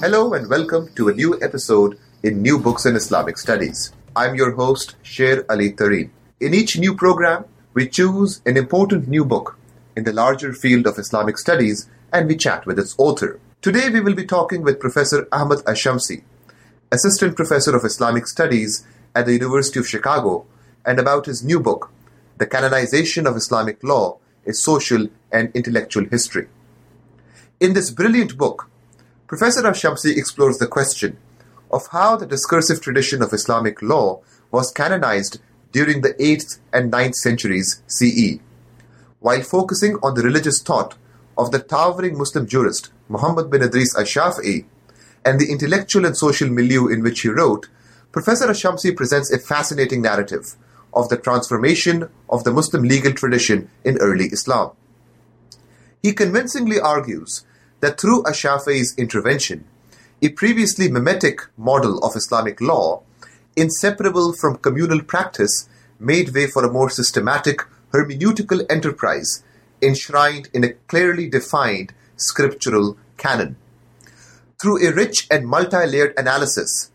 Hello and welcome to a new episode in New Books in Islamic Studies. I'm your host, Sher Ali Tareen. In each new program, we choose an important new book in the larger field of Islamic studies and we chat with its author. Today we will be talking with Professor Ahmad El Shamsy, Assistant Professor of Islamic Studies at the University of Chicago, and about his new book, The Canonization of Islamic Law, a Social and Intellectual History. In this brilliant book, Professor El Shamsy explores the question of how the discursive tradition of Islamic law was canonized during the 8th and 9th centuries CE, while focusing on the religious thought of the towering Muslim jurist Muhammad bin Idris al-Shafi'i and the intellectual and social milieu in which he wrote, Professor El Shamsy presents a fascinating narrative of the transformation of the Muslim legal tradition in early Islam. He convincingly argues that through Ash-Shafi'i's intervention, a previously mimetic model of Islamic law, inseparable from communal practice, made way for a more systematic hermeneutical enterprise enshrined in a clearly defined scriptural canon. Through a rich and multi-layered analysis,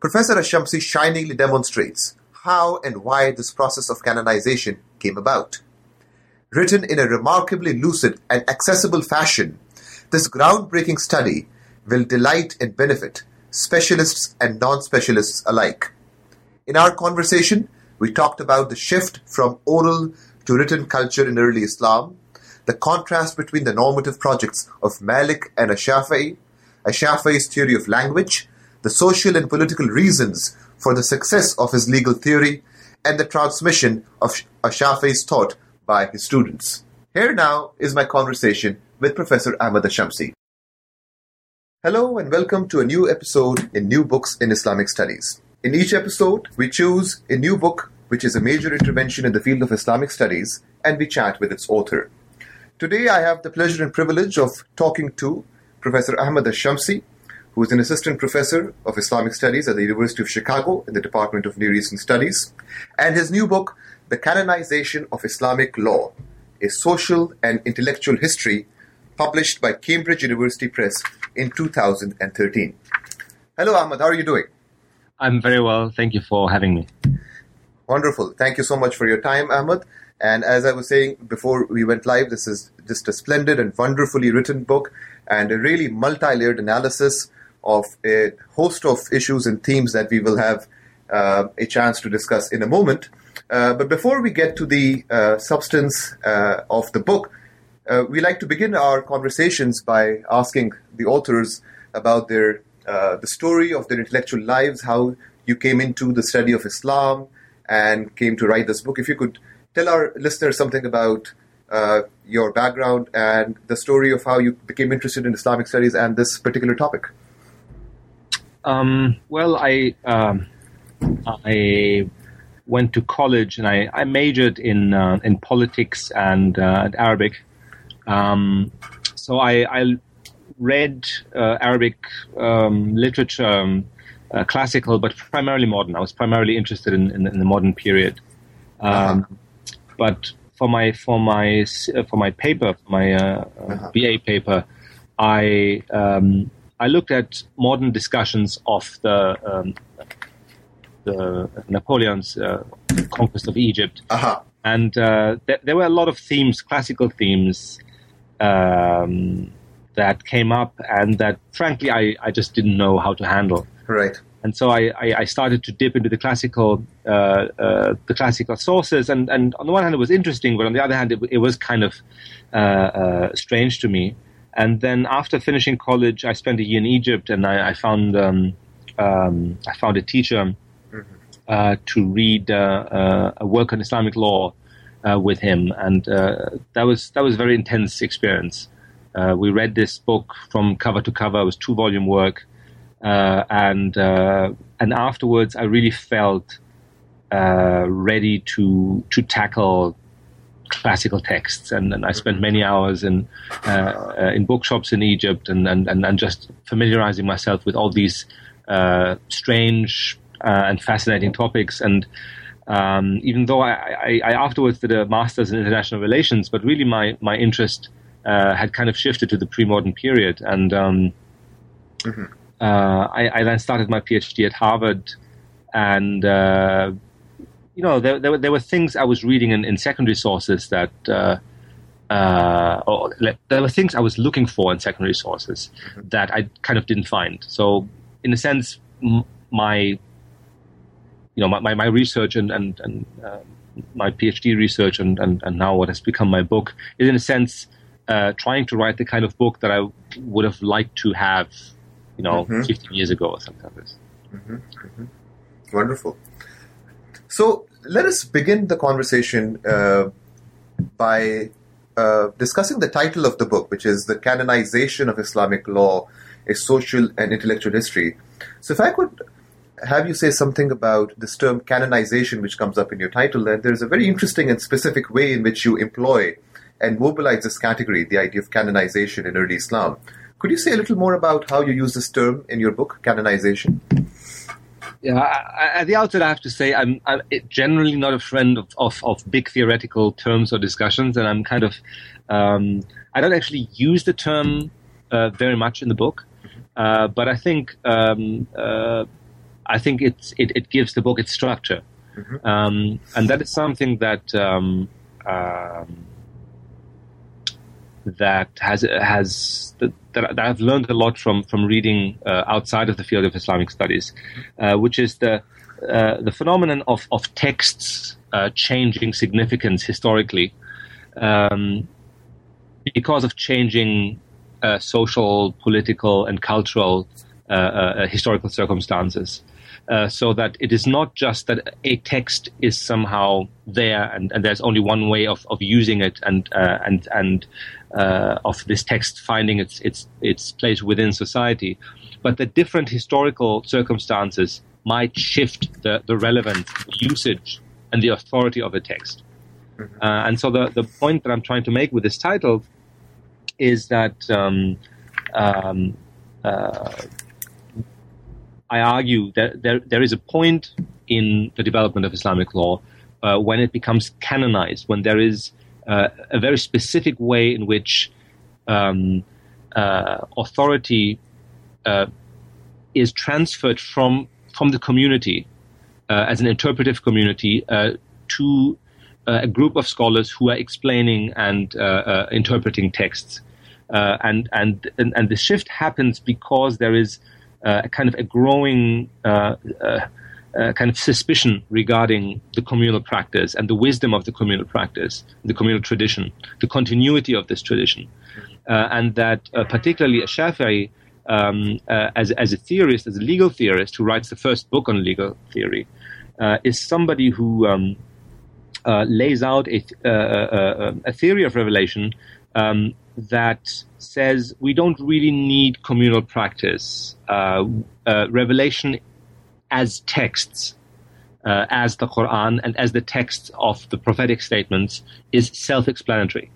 Professor El Shamsy shiningly demonstrates how and why this process of canonization came about. Written in a remarkably lucid and accessible fashion, this groundbreaking study will delight and benefit specialists and non specialists alike. In our conversation, we talked about the shift from oral to written culture in early Islam, the contrast between the normative projects of Malik and Ash-Shafi'i, Ash-Shafi'i's theory of language, the social and political reasons for the success of his legal theory, and the transmission of Ash-Shafi'i's thought by his students. Here now is my conversation with Professor Ahmad El Shamsy. Hello and welcome to a new episode in New Books in Islamic Studies. In each episode, we choose a new book which is a major intervention in the field of Islamic studies and we chat with its author. Today, I have the pleasure and privilege of talking to Professor Ahmad El Shamsy, who is an assistant professor of Islamic studies at the University of Chicago in the Department of Near Eastern Studies, and his new book, The Canonization of Islamic Law A Social and Intellectual History published by Cambridge University Press in 2013. Hello, Ahmad. How are you doing? I'm very well. Thank you for having me. Wonderful. Thank you so much for your time, Ahmad. And as I was saying before we went live, this is just a splendid and wonderfully written book and a really multi layered analysis of a host of issues and themes that we will have uh, a chance to discuss in a moment. Uh, but before we get to the uh, substance uh, of the book, uh, we like to begin our conversations by asking the authors about their uh, the story of their intellectual lives, how you came into the study of Islam and came to write this book. If you could tell our listeners something about uh, your background and the story of how you became interested in Islamic studies and this particular topic. Um, well, I um, I went to college and I, I majored in uh, in politics and uh, Arabic. Um, so I, I read uh, Arabic um, literature, um, uh, classical, but primarily modern. I was primarily interested in, in, in the modern period. Um, uh-huh. But for my for my uh, for my paper, my uh, uh-huh. BA paper, I um, I looked at modern discussions of the um, the Napoleon's uh, conquest of Egypt, uh-huh. and th- there were a lot of themes, classical themes um, that came up and that frankly I, I just didn't know how to handle. Right. And so I, I, I started to dip into the classical uh, uh, the classical sources, and, and on the one hand it was interesting, but on the other hand it, it was kind of uh, uh strange to me. And then after finishing college, I spent a year in Egypt, and I, I found um, um, I found a teacher mm-hmm. Uh, to read uh, a work on Islamic law uh, with him, and uh, that was that was a very intense experience. Uh, we read this book from cover to cover. It was two volume work, uh, and uh, and afterwards, I really felt ready to to tackle classical texts, and, and I spent many hours in in bookshops in Egypt, and, and, and, just familiarizing myself with all these strange and fascinating topics and. Um, even though I, I, I, afterwards did a master's in international relations, but really my, my interest uh, had kind of shifted to the pre-modern period, and um, mm-hmm. uh, I, I, then started my PhD at Harvard, and uh, you know there, there, there, were things I was reading in, in secondary sources that. Uh, uh, or there were things I was looking for in secondary sources mm-hmm. that I kind of didn't find. So, in a sense, m- my you know, my, my, my research and, and, and uh, my PhD research and, and, and now what has become my book is in a sense uh, trying to write the kind of book that I would have liked to have, you know, mm-hmm. 15 years ago or something like this. Mm-hmm. Mm-hmm. Wonderful. So let us begin the conversation uh, by uh, discussing the title of the book, which is The Canonization of Islamic Law, a Social and Intellectual History. So if I could have you say something about this term canonization, which comes up in your title. And there's a very interesting and specific way in which you employ and mobilize this category, the idea of canonization in early Islam. Could you say a little more about how you use this term in your book, canonization? Yeah, I, at the outset, I have to say I'm, I'm, generally not a friend of, of, of, big theoretical terms or discussions, and I'm kind of um, I don't actually use the term uh, very much in the book, uh, but I think um, uh, I think it, it gives the book its structure. Mm-hmm. Um, and that is something that um, um, that has has that, that, I've learned a lot from from reading uh, outside of the field of Islamic studies, uh, which is the uh, the phenomenon of of texts uh, changing significance historically um, because of changing uh, social, political, and cultural uh, historical circumstances. Uh, so that it is not just that a text is somehow there and, and there's only one way of, of using it and uh, and and uh, of this text finding its its its place within society, but the different historical circumstances might shift the, the relevance, usage, and the authority of a text. Mm-hmm. And so the, the point that I'm trying to make with this title is that um, um, uh, I argue that there, there is a point in the development of Islamic law uh, when it becomes canonized, when there is uh, a very specific way in which um, uh, authority uh, is transferred from from the community uh, as an interpretive community uh, to a group of scholars who are explaining and interpreting texts, and, and and and the shift happens because there is uh, a kind of a growing uh, uh, kind of suspicion regarding the communal practice and the wisdom of the communal practice, the communal tradition, the continuity of this tradition, and that particularly a Shafi'i um, as as a theorist, as a legal theorist who writes the first book on legal theory, is somebody who um, uh, lays out a, uh, uh, a, theory of revelation um, that says we don't really need communal practice. Uh, uh, revelation as texts, uh, as the Quran and as the texts of the prophetic statements, is self explanatory.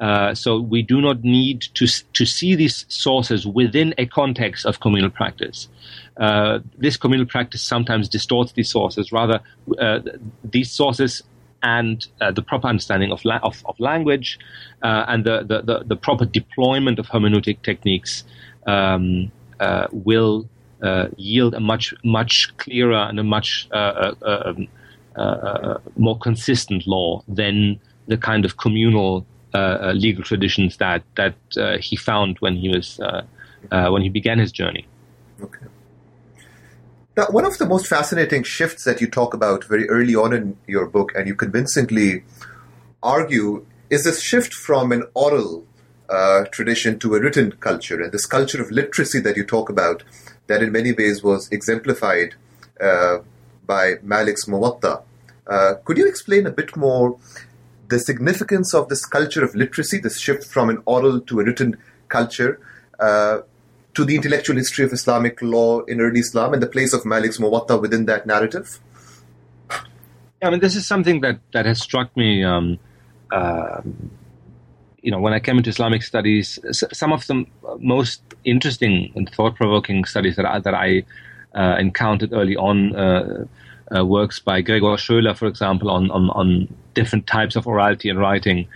Uh, so we do not need to to see these sources within a context of communal practice. Uh, this communal practice sometimes distorts these sources. Rather, uh, these sources and uh, the proper understanding of, la- of, of, language uh, and the, the, the, the, proper deployment of hermeneutic techniques um, uh, will uh, yield a much much clearer and a much uh, uh, um, more consistent law than the kind of communal legal traditions that that he found when he was when he began his journey. Okay. Now, one of the most fascinating shifts that you talk about very early on in your book, and you convincingly argue, is this shift from an oral uh, tradition to a written culture, and this culture of literacy that you talk about, that in many ways was exemplified uh, by Malik's Muwatta. Uh, could you explain a bit more the significance of this culture of literacy, this shift from an oral to a written culture, uh, to the intellectual history of Islamic law in early Islam and the place of Malik's Muwatta within that narrative? I mean, this is something that, that has struck me. Um, uh, you know, when I came into Islamic studies, some of the most interesting and thought-provoking studies that I, that I uh, encountered early on uh, uh, works by Gregor Schoeler, for example, on, on, on different types of orality and writing.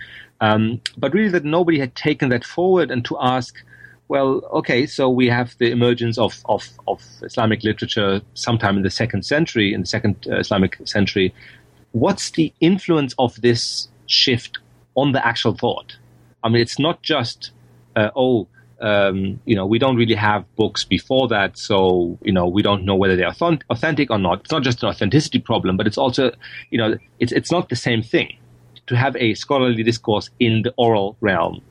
Um, but really, that nobody had taken that forward and to ask, well, okay, so we have the emergence of, of, of Islamic literature sometime in the second century, in the second uh, Islamic century. What's the influence of this shift on the actual thought? I mean, it's not just, uh, oh, um, you know, we don't really have books before that, so you know, we don't know whether they're authentic or not. It's not just an authenticity problem, but it's also, you know, it's it's not the same thing. To have a scholarly discourse in the oral realm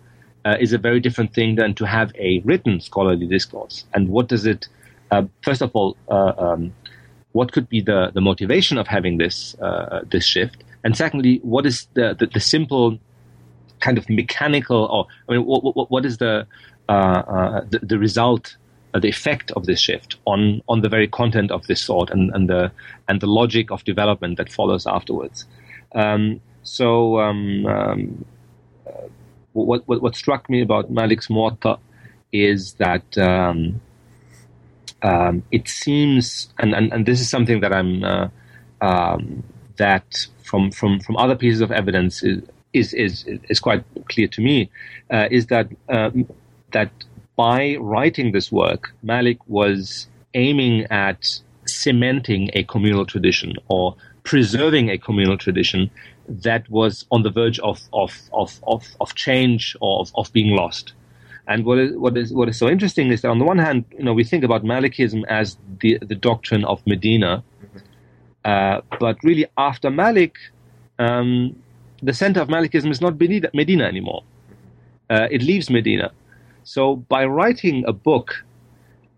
uh, is a very different thing than to have a written scholarly discourse. And what does it? Uh, first of all, uh, um, what could be the the motivation of having this uh, this shift? And secondly, what is the, the, the simple kind of mechanical or I mean, what, what, what is the uh, uh, the, the, result, the effect of this shift on on the very content of this thought and, and the and the logic of development that follows afterwards. Um, so um, um, what, what, what struck me about Malik's Muwatta is that um, um, it seems, and, and, and this is something that I'm uh, um, that from from from other pieces of evidence is is is, is quite clear to me, uh, is that um, that by writing this work, Malik was aiming at cementing a communal tradition or preserving a communal tradition that was on the verge of of of of, of change or of, of being lost. And what is what is what is so interesting is that on the one hand, you know, we think about Malikism as the the doctrine of Medina, uh, but really after Malik, um, the center of Malikism is not Medina, Medina anymore. Uh, it leaves Medina, so by writing a book,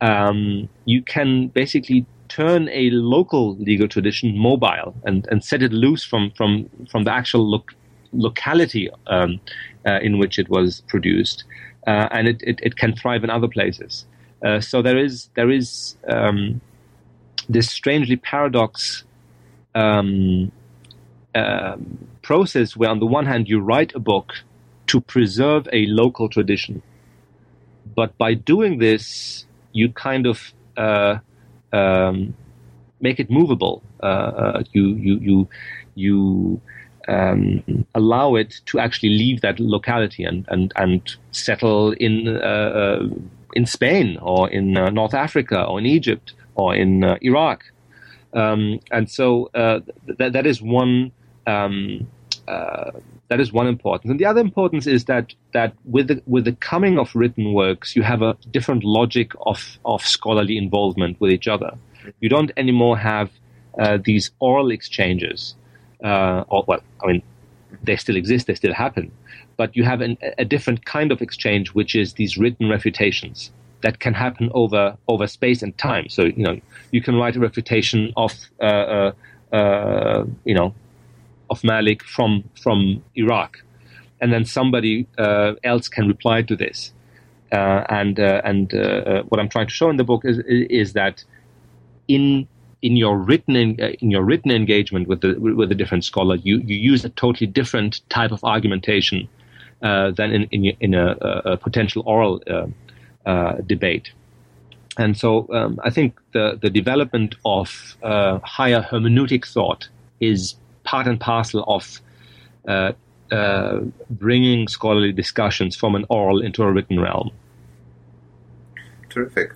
um, you can basically turn a local legal tradition mobile and, and set it loose from, from, from the actual lo- locality um, uh, in which it was produced. Uh, and it, it, it, can thrive in other places. Uh, so there is, there is um, this strangely paradox um, um process where, on the one hand, you write a book to preserve a local tradition but by doing this, you kind of uh, um, make it movable. Uh, uh, you you you you um, allow it to actually leave that locality and and and settle in uh, uh in Spain or in uh, North Africa or in Egypt or in Iraq. Um, and so th- that is one um, that is one importance. And the other importance is that that with the, with the coming of written works, you have a different logic of, of scholarly involvement with each other. You don't anymore have uh, these oral exchanges. Uh, or, well, I mean, they still exist, they still happen, but you have an, a different kind of exchange, which is these written refutations that can happen over over space and time. So you know, you can write a refutation of uh, uh, uh you know of Malik from from Iraq, and then somebody uh, else can reply to this. Uh, and uh, and uh, uh, what I'm trying to show in the book is is that in in your written in, uh, in your written engagement with the with a different scholar, you you use a totally different type of argumentation than in in, in a, a, potential oral debate. And so um, I think the, the development of higher hermeneutic thought is part and parcel of uh, uh, bringing scholarly discussions from an oral into a written realm. Terrific.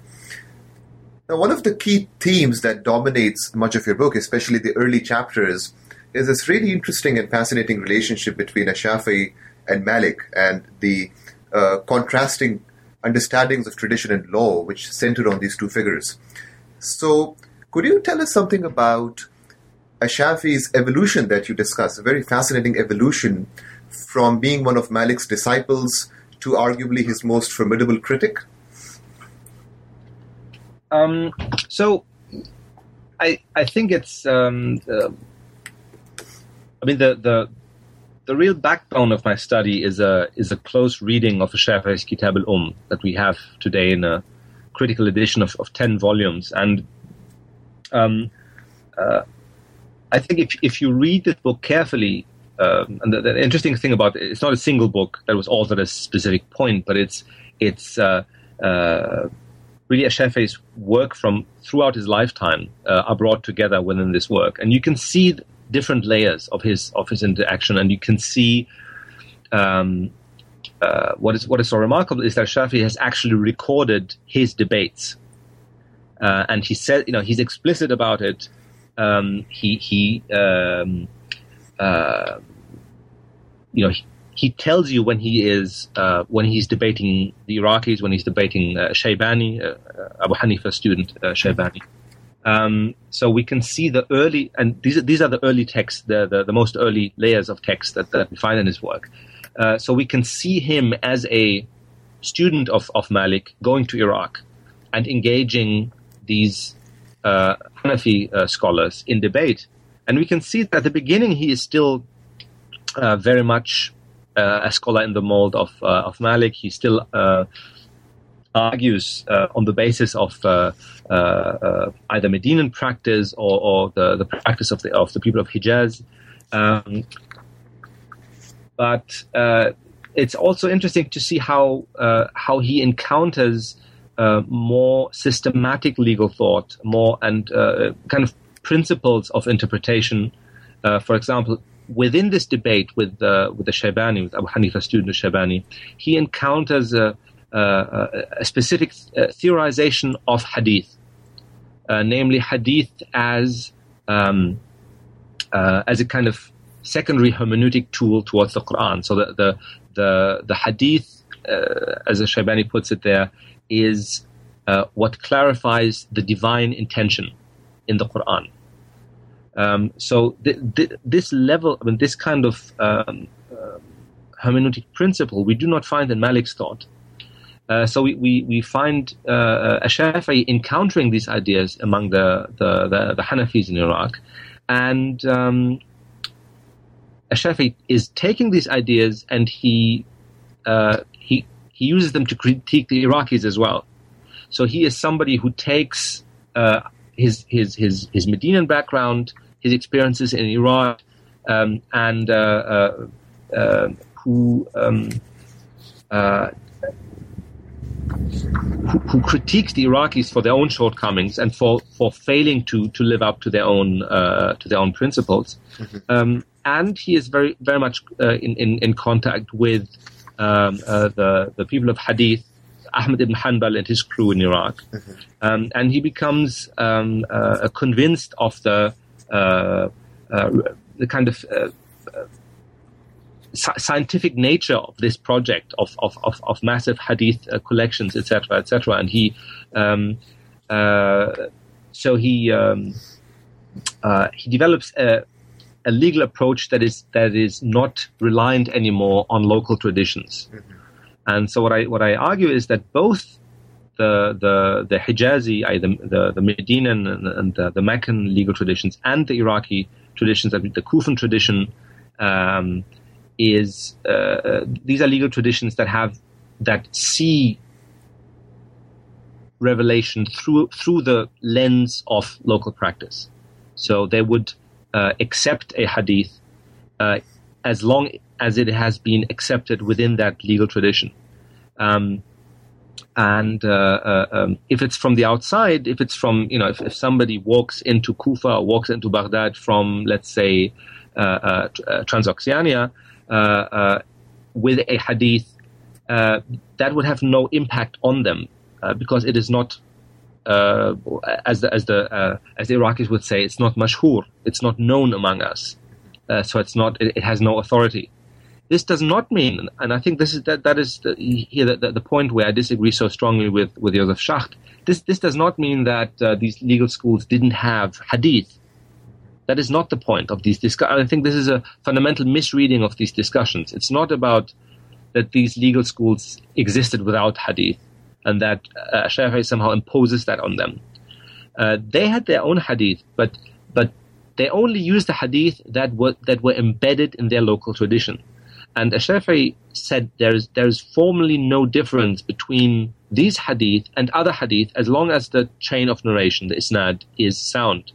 Now, one of the key themes that dominates much of your book, especially the early chapters, is this really interesting and fascinating relationship between Ashafi and Malik and the uh, contrasting understandings of tradition and law which center on these two figures. So, could you tell us something about Ashafi's evolution that you discuss, a very fascinating evolution from being one of Malik's disciples to arguably his most formidable critic? Um, so, I I think it's um, uh, I mean the the the real backbone of my study is a is a close reading of Shafi'i's Kitab al-Umm that we have today in a critical edition of, of ten volumes, and um, uh, I think if if you read this book carefully, um, and the, the, interesting thing about it, it's not a single book that was authored at a specific point, but it's it's uh, uh, really Shafi'i's work from throughout his lifetime uh, are brought together within this work, and you can see different layers of his of his interaction, and you can see. Um, uh, what is what is so remarkable is that Shafi has actually recorded his debates, uh, and he said, you know, he's explicit about it. Um, he he um, uh, you know he, he, tells you when he is uh, when he's debating the Iraqis, when he's debating uh, Shaybani, uh, Abu Hanifa's student uh, Shaybani. Um, so we can see the early, and these are, these are the early texts, the, the, the most early layers of text that, that we find in his work. Uh, so we can see him as a student of, of Malik going to Iraq and engaging these uh, Hanafi uh, scholars in debate. And we can see that at the beginning he is still uh, very much uh, a scholar in the mold of, uh, of Malik. He still argues on the basis of either Medinan practice or, or, the, the practice of the, of the people of Hijaz. Um, but it's also interesting to see how how he encounters uh, more systematic legal thought, more and uh, kind of principles of interpretation. Uh, for example, within this debate with uh, with the Shaybani, with Abu Hanifa student the Shaybani, he encounters a, a, a specific uh, theorization of hadith, uh, namely hadith as um, as a kind of secondary hermeneutic tool towards the Quran. So the the the, the hadith, as the Shaybani puts it there, is uh, what clarifies the divine intention in the Quran. Um, so th- th- this level, I mean, this kind of um, uh, hermeneutic principle, we do not find in Malik's thought. Uh, so we, we, we find uh, a Shafi'i encountering these ideas among the, the, the, the Hanafis in Iraq. And um, a Shafi'i is taking these ideas and he, uh, he uses them to critique the Iraqis as well. So he is somebody who takes uh, his his his his Medinan background, his experiences in Iraq, um, and uh, uh, uh who, um, uh, who, who critiques the Iraqis for their own shortcomings and for, for failing to, to live up to their own uh, to their own principles. Mm-hmm. Um, and he is very very much in, in in contact with um, uh, the the people of Hadith, Ahmad ibn Hanbal and his crew in Iraq, mm-hmm. um, and he becomes um, uh, convinced of the uh, uh the kind of uh, uh, scientific nature of this project of of, of, of massive Hadith collections, etc., etc., and he. Um, so he um, he develops a, a legal approach that is that is not reliant anymore on local traditions. Mm-hmm. And so what I what I argue is that both the the the Hijazi, the the, the Medinan and, and the, the, Meccan legal traditions, and the Iraqi traditions, the Kufan tradition, um, is uh, these are legal traditions that have that see revelation through through the lens of local practice. So they would uh, accept a hadith uh, as long as it has been accepted within that legal tradition. Um, and uh, uh, um, if it's from the outside, if it's from, you know, if, if, somebody walks into Kufa or walks into Baghdad from, let's say, uh, uh, Transoxiana with a hadith, that would have no impact on them because it is not uh, as the as the uh, as the Iraqis would say, it's not mashhur, it's not known among us, uh, so it's not it, it, has no authority. This does not mean, and I think this is that that is the, here the, the, the, point where I disagree so strongly with with Josef Schacht. This this does not mean that uh, these legal schools didn't have hadith. That is not the point of these discussions. I think this is a fundamental misreading of these discussions. It's not about that these legal schools existed without hadith and that uh, somehow imposes that on them. Uh, they had their own hadith, but but they only used the hadith that were that were embedded in their local tradition. And Ashafi said there is there is formally no difference between these hadith and other hadith as long as the chain of narration, the isnad, is sound.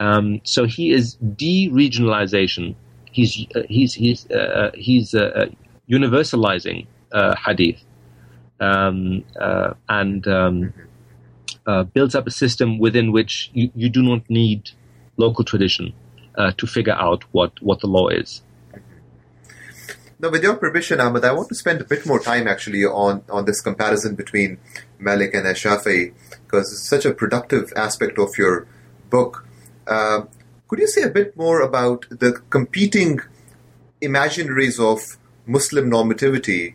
Um, so he is de-regionalization. He's uh, he's he's uh, uh he's uh, uh, universalizing hadith, um, and um, builds up a system within which you, you do not need local tradition to figure out what, what the law is. Now, with your permission, Ahmed, I want to spend a bit more time actually on, on this comparison between Malik and Ashafi because it's such a productive aspect of your book. Uh, could you say a bit more about the competing imaginaries of Muslim normativity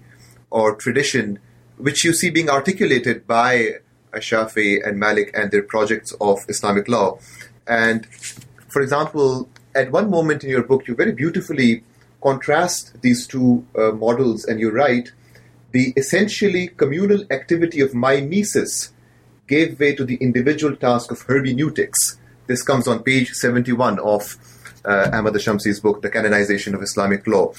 or tradition, which you see being articulated by Ashafi and Malik and their projects of Islamic law? And for example, at one moment in your book, you very beautifully contrast these two uh, models, and you write the essentially communal activity of mimesis gave way to the individual task of hermeneutics. This comes on page 71 of uh, Ahmad Shamsi's book, The Canonization of Islamic Law.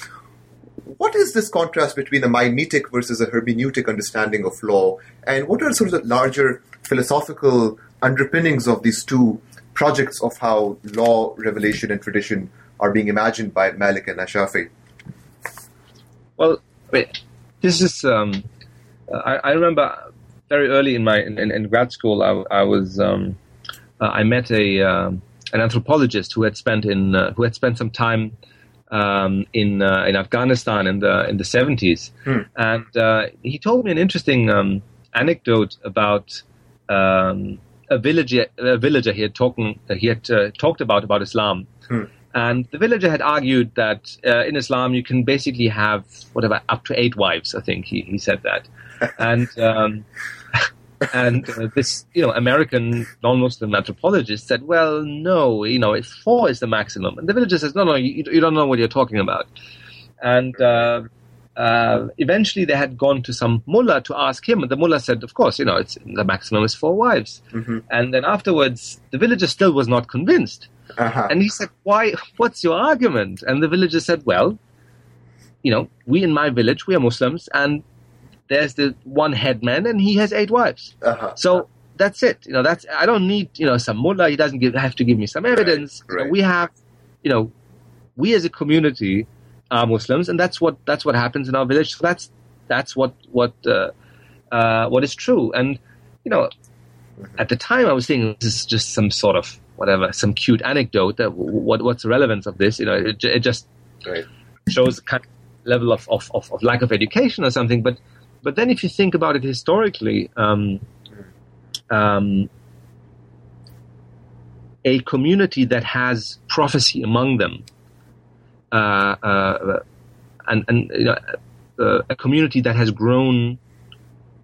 What is this contrast between a mimetic versus a hermeneutic understanding of law? And what are sort of the larger philosophical underpinnings of these two projects of how law, revelation, and tradition are being imagined by Malik and Ashafi? Well, this is. Um, I, I, remember very early in my in, in grad school, I, I was um, uh, I met a um, an anthropologist who had spent in uh, who had spent some time um, in uh, in Afghanistan in the in the seventies, hmm. and uh, he told me an interesting um, anecdote about um, a villager a villager he had talking he had uh, talked about about Islam. Hmm. And the villager had argued that uh, in Islam you can basically have whatever up to eight wives. I think he, he said that, and um, and uh, this you know American non-Muslim anthropologist said, well, no, you know, four is the maximum. And the villager says, no, no, you, you don't know what you're talking about. And uh, uh, eventually they had gone to some mullah to ask him, and the mullah said, of course, you know, it's the maximum is four wives. Mm-hmm. And then afterwards, the villager still was not convinced. Uh-huh. And he said, Why? What's your argument? And the villager said, Well, you know, we in my village, we are Muslims, and there's the one headman, and he has eight wives. Uh-huh. So that's it. You know, that's I don't need you know some mullah. He doesn't give, have to give me some evidence. Right, right. we have, you know, we as a community are Muslims, and that's what that's what happens in our village. So that's that's what what uh, uh, what is true. And you know, mm-hmm. at the time I was thinking this is just some sort of whatever, some cute anecdote. That what what's the relevance of this? You know, it, it just right. shows kind of level of, of, of, of, lack of education or something. But but then if you think about it historically, um, um, a community that has prophecy among them, uh, uh, and and you know, uh, a community that has grown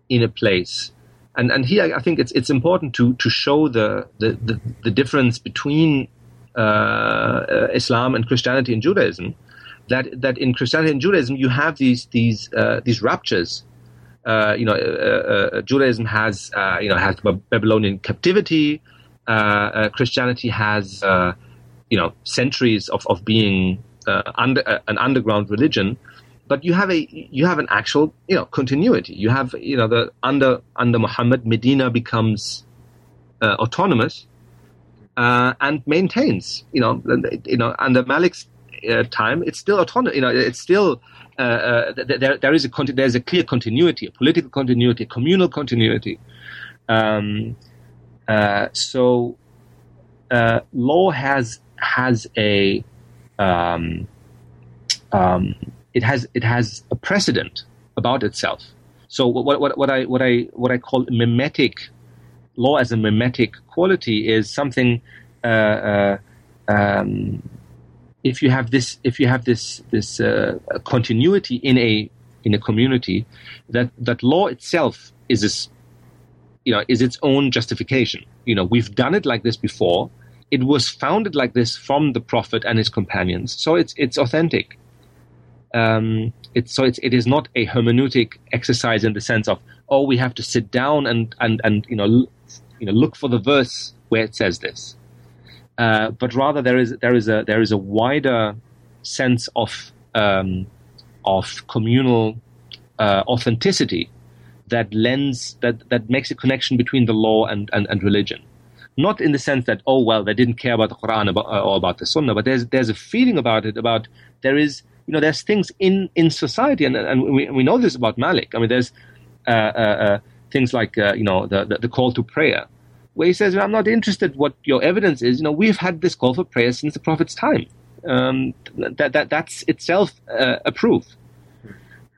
in a place and and here I think it's it's important to to show the the, the, the difference between uh, uh, Islam and Christianity and Judaism. That that in Christianity and Judaism you have these these uh, these ruptures. Uh, you know, uh, uh, Judaism has you know has Babylonian captivity. Christianity has you know centuries of of being under an underground religion but you have a you have an actual you know continuity. You have you know the under under Muhammad, Medina becomes uh, autonomous uh, and maintains you know you know under Malik's uh, time it's still autonomous. You know it's still uh, uh, there there is a there's a clear continuity, a political continuity, a communal continuity. Um, uh, so law has has a um, um, it has it has a precedent about itself. So what, what, what I what I what I call mimetic law as a mimetic quality is something. Uh, uh, um, if you have this if you have this this uh, continuity in a in a community, that that law itself is this, you know is its own justification. You know we've done it like this before. It was founded like this from the prophet and his companions, so it's it's authentic um, it's so it's, it is not a hermeneutic exercise in the sense of oh we have to sit down and and and you know l- you know look for the verse where it says this. Uh, but rather there is there is a there is a wider sense of um, of communal uh, authenticity that lends that that makes a connection between the law and, and, and religion. Not in the sense that oh well they didn't care about the Quran about, uh, or about the Sunnah, but there's there's a feeling about it about there is you know there's things in in society and and we, we know this about Malik. I mean there's uh, uh, uh things like you know the, the, the call to prayer where he says I'm not interested what your evidence is. You know we've had this call for prayer since the Prophet's time. Um, that that that's itself uh, a proof.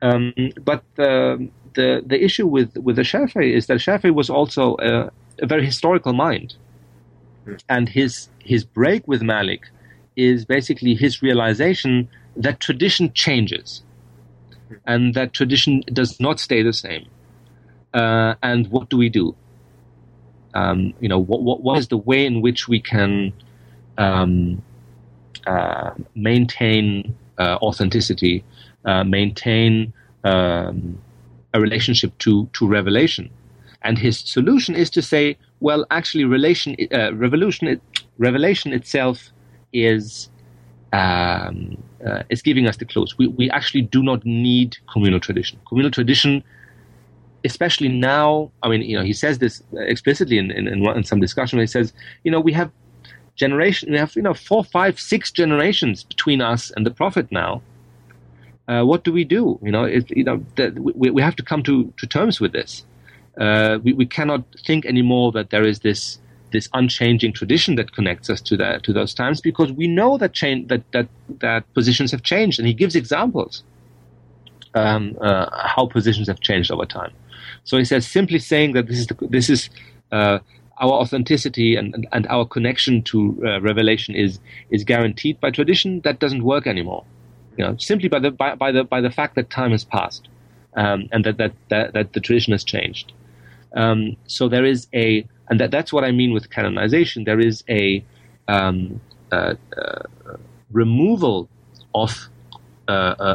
Um, but the, the the issue with with the Shafi'i is that Shafi'i was also a, a very historical mind, and his his break with Malik is basically his realization that tradition changes, and that tradition does not stay the same. Uh, and what do we do? Um, you know, what, what, what is the way in which we can um, uh, maintain uh, authenticity, uh, maintain um, a relationship to, to revelation. And his solution is to say, well, actually, relation, uh, revolution, revelation itself is um, uh, is giving us the clues. We, we actually do not need communal tradition. Communal tradition, especially now, I mean, you know, he says this explicitly in, in, in some discussion. He says, you know, we have generation, we have, you know, four, five, six generations between us and the Prophet now uh, what do we do? You know, it, you know, we, we have to come to, to terms with this. Uh, we, we cannot think anymore that there is this this unchanging tradition that connects us to that to those times because we know that change that that that positions have changed, and he gives examples um, uh, how positions have changed over time. So he says simply saying that this is the, this is uh, our authenticity and, and, and, our connection to uh, revelation is is guaranteed by tradition. That doesn't work anymore you know, simply by the by, by the by the fact that time has passed um, and that, that that that the tradition has changed. Um, so there is a, and that, that's what I mean with canonization. There is a um, uh, uh, removal of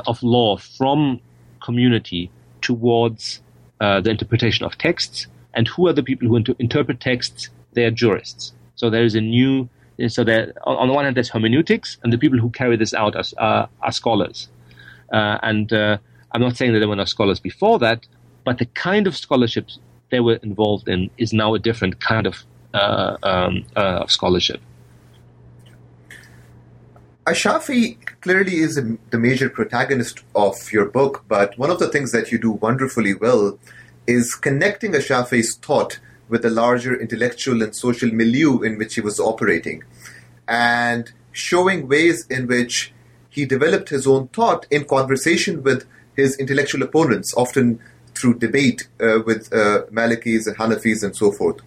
of law from community towards uh, the interpretation of texts. And who are the people who inter- interpret texts? They are jurists. So there is a new so that on the one hand there's hermeneutics and the people who carry this out are, uh, are scholars uh, and uh, i'm not saying that there were no scholars before that but the kind of scholarship they were involved in is now a different kind of uh, um, uh, of scholarship Ashafi clearly is the major protagonist of your book, but one of the things that you do wonderfully well is connecting Ashafi's thought with the larger intellectual and social milieu in which he was operating, and showing ways in which he developed his own thought in conversation with his intellectual opponents, often through debate uh, with uh, Malikis and Hanafis and so forth.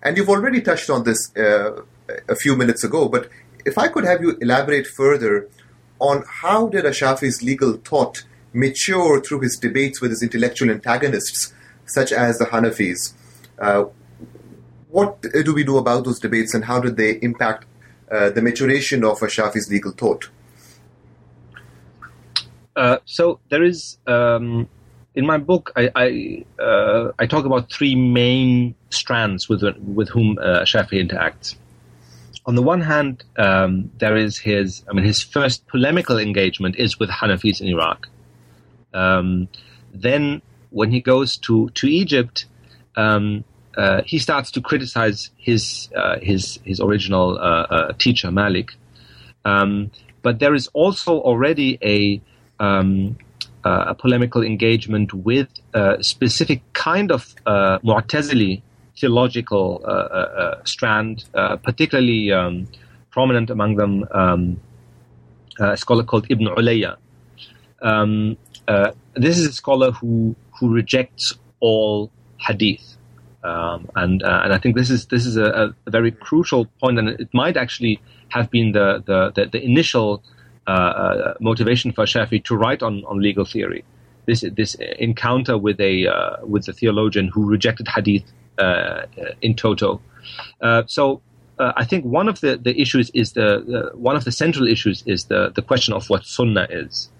And you've already touched on this uh, a few minutes ago, but if I could have you elaborate further on how did Ashafi's legal thought mature through his debates with his intellectual antagonists, such as the Hanafis? Uh, what do we do about those debates and how did they impact uh, the maturation of Ashafi's legal thought? Uh, so there is um, in my book I I, uh, I, talk about three main strands with with whom uh, Shafi interacts. On the one hand, um, there is his I mean his first polemical engagement is with Hanafis in Iraq. Um, then when he goes to to Egypt, um, uh, he starts to criticize his uh, his his original uh, uh teacher Malik. Um, but there is also already a um, uh, a polemical engagement with a specific kind of uh, Mu'tazili theological strand, particularly um, prominent among them um, a scholar called Ibn Ulayya. Um, this is a scholar who who rejects all hadith. Um, and uh, and I think this is this is a, a, very crucial point, and it might actually have been the the, the, the initial uh, uh, motivation for Shafi to write on, on legal theory. This this encounter with a uh, with a theologian who rejected hadith uh, in toto. Uh, so. I think one of the, the issues is the, one of the central issues is the, the question of what sunnah is.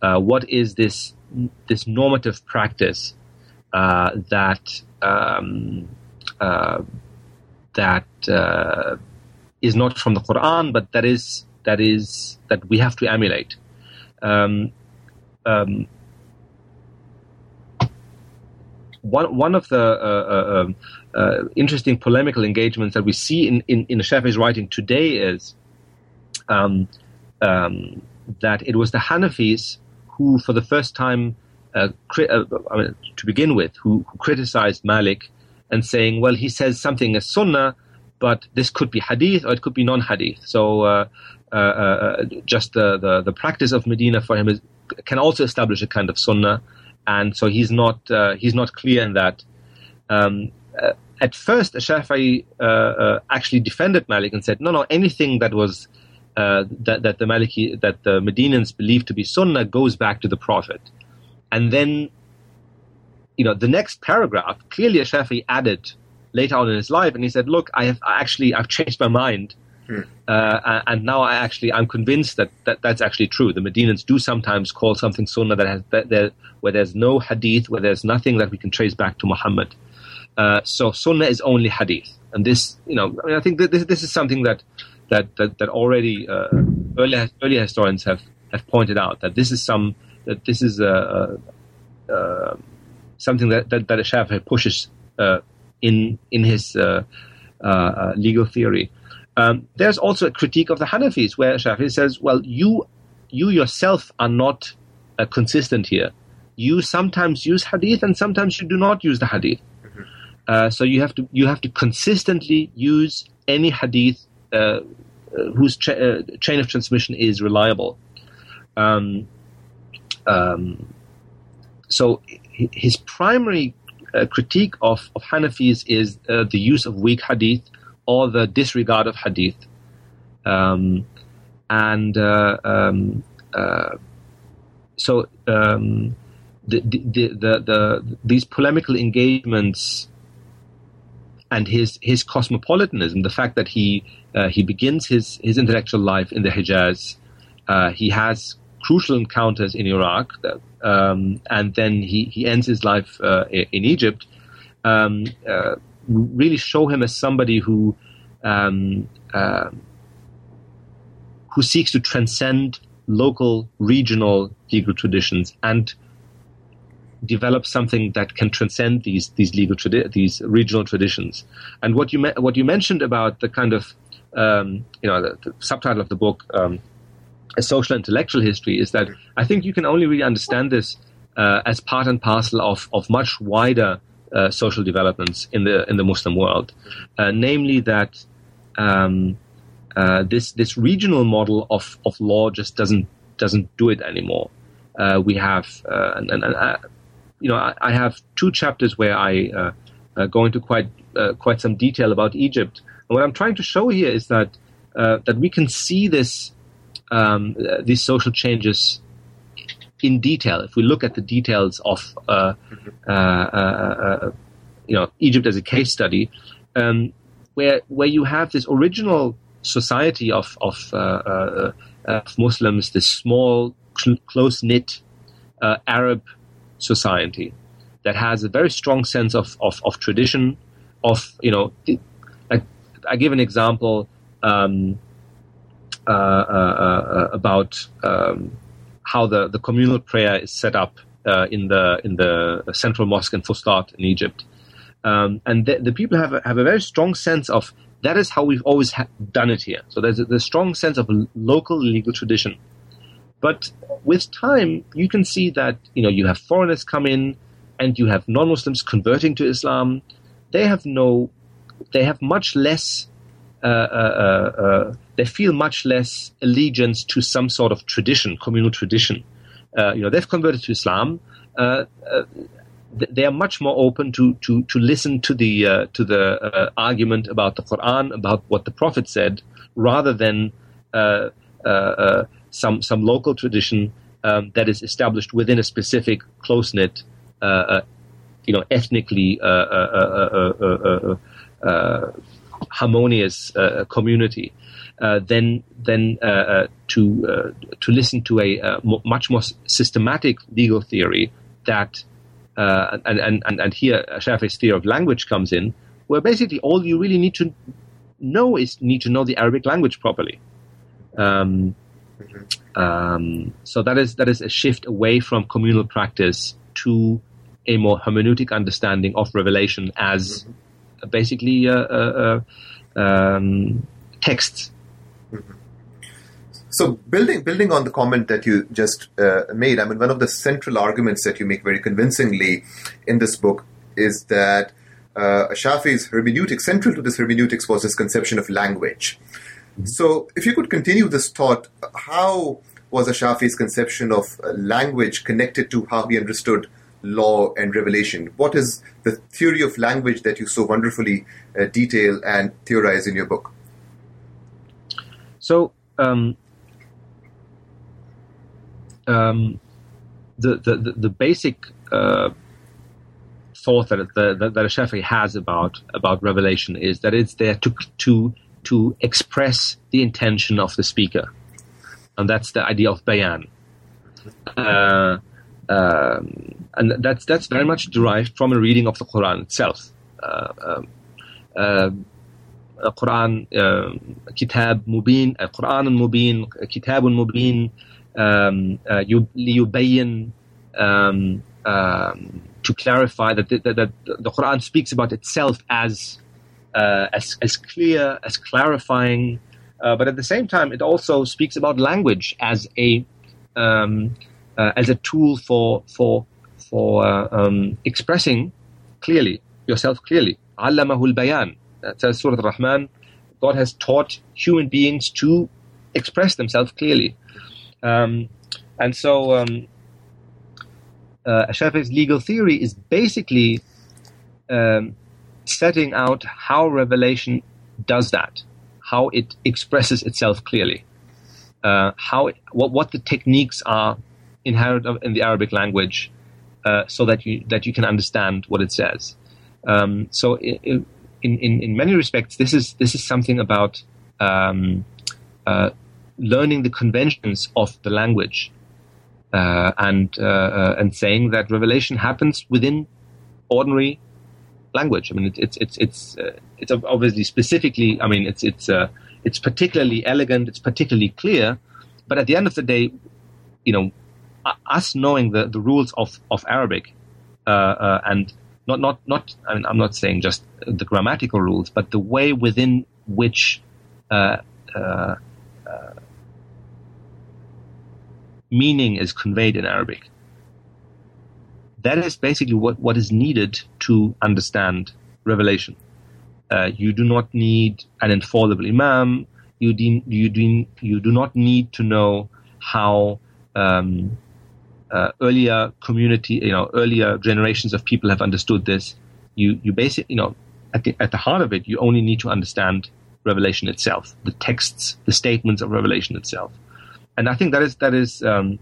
what is this this normative practice that um, uh, that uh, is not from the Quran, but that is that is that we have to emulate. Um, um, one one of the uh, uh, um, uh, interesting polemical engagements that we see in in, in Shafi'i's writing today is um, um, that it was the Hanafis who, for the first time, uh, cri- uh, I mean, to begin with, who, who, criticized Malik and saying, well, he says something as Sunnah, but this could be Hadith or it could be non-Hadith. So uh just the, the, the practice of Medina for him is, can also establish a kind of Sunnah, and so he's not uh, he's not clear in that. Um, at first, Shafi'i actually defended Malik and said, no, no, anything that was uh, that, that the Maliki, that the Medinans believe to be Sunnah goes back to the Prophet. And then, you know, the next paragraph, clearly Shafi added later on in his life, and he said, look, I have actually, I've changed my mind. Uh, and now I actually, I'm convinced that, that that's actually true. The Medinans do sometimes call something Sunnah that has, that, that, where there's no Hadith, where there's nothing that we can trace back to Muhammad. Uh, so Sunnah is only Hadith. And this, you know, I mean, I think this, this is something that that that, that already uh, early early historians have, have pointed out that this is some that this is a, a, a something that that, that Shafi'i pushes uh, in in his uh, uh, legal theory. Um, there's also a critique of the Hanafis where Shafi'i says, "Well, you you yourself are not uh, consistent here. You sometimes use hadith and sometimes you do not use the hadith. Mm-hmm. so you have to you have to consistently use any hadith uh, whose cha- uh, chain of transmission is reliable. Um, um, so his primary uh, critique of, of Hanafis is uh, the use of weak hadith or the disregard of hadith. Um, and uh, um, uh, so um, the, the, the, the, these polemical engagements and his his cosmopolitanism, the fact that he uh, he begins his his intellectual life in the Hijaz, uh, he has crucial encounters in Iraq, um, and then he he ends his life uh, in Egypt. Um, uh, really show him as somebody who um, uh, who seeks to transcend local, regional legal traditions and develop something that can transcend these these legal tradi- these regional traditions. And what you me- what you mentioned about the kind of um, you know the, the, subtitle of the book, um, a social intellectual history, is that I think you can only really understand this uh, as part and parcel of of much wider uh, social developments in the in the Muslim world, uh, namely that. Um, uh, this this regional model of, of law just doesn't doesn't do it anymore. Uh, we have, uh, and, and, and uh, you know, I, I, have two chapters where I go into quite quite some detail about Egypt. And what I'm trying to show here is that that we can see this um, these social changes in detail. If we look at the details of uh, you know Egypt as a case study, um, where where you have this original society of of, of Muslims, this small, cl- close knit Arab society that has a very strong sense of, of, of tradition, of, you know, I, I give an example um, uh, uh, uh, about um, how the, the communal prayer is set up uh, in the in the central mosque in Fustat in Egypt, um, and the, the, people have a, have a very strong sense of that is how we've always ha- done it here. So there's a, there's a strong sense of local legal tradition. But with time, you can see that you know you have foreigners come in, and you have non-Muslims converting to Islam. They have no, they have much less. Uh, uh, uh, uh they feel much less allegiance to some sort of tradition, communal tradition. Uh, you know, they've converted to Islam. Uh, they are much more open to to to listen to the to the argument about the Quran, about what the Prophet said, rather than some some local tradition um, that is established within a specific close knit, uh, uh, you know, ethnically uh, harmonious community. then, then to to listen to a much more systematic legal theory that uh, and, and, and, and here Shafi's theory of language comes in, where basically all you really need to know is need to know the Arabic language properly. Um, um, so that is that is a shift away from communal practice to a more hermeneutic understanding of revelation as mm-hmm. Basically uh, uh, uh, um, texts. Mm-hmm. So building building on the comment that you just uh, made, I mean, one of the central arguments that you make very convincingly in this book is that uh, Shafi's hermeneutic, central to this hermeneutics was his conception of language. Mm-hmm. So, if you could continue this thought, how was Shafi's conception of language connected to how he understood law and revelation? What is the theory of language that you so wonderfully uh, detail and theorize in your book? So, um, um, the, the, the, basic uh, thought that, that, that Shafi has about, about revelation is that it's there to, to, to express the intention of the speaker. And that's the idea of bayan. Uh, um, and that's that's very much derived from a reading of the Quran itself. Uh, um, uh, Quran, uh, Kitab Mubin, Quran Mubin, Kitab Mubin, um, uh, um, um, to clarify that the, that the Quran speaks about itself as uh, as, as clear, as clarifying, uh, but at the same time, it also speaks about language as a um, uh, as a tool for for for uh, um, expressing clearly yourself clearly. Allamahul bayan. That says Surah Al-Rahman. God has taught human beings to express themselves clearly. Um, and so um, uh, Shafi's legal theory is basically um, setting out how revelation does that, how it expresses itself clearly, uh, how it, what, what the techniques are inherent in the Arabic language, uh, so that you that you can understand what it says. Um, so in, in, in many respects, this is this is something about um, uh, learning the conventions of the language uh, and uh, uh, and saying that revelation happens within ordinary language. I mean, it, it's it's it's uh, it's obviously specifically. I mean, it's it's it's particularly elegant. It's particularly clear. But at the end of the day, you know, us knowing the, the rules of, of Arabic uh, uh, and not not not I mean, I'm not saying just the grammatical rules, but the way within which uh, uh, uh meaning is conveyed in Arabic. That is basically what, what is needed to understand revelation. Uh, you do not need an infallible imam. You, de- you, de- you do not need to know how um, uh, earlier community, you know, earlier generations of people have understood this. You, you basically, you know, at the, at the heart of it, you only need to understand Revelation itself, the texts, the statements of Revelation itself. And I think that is, that is, um,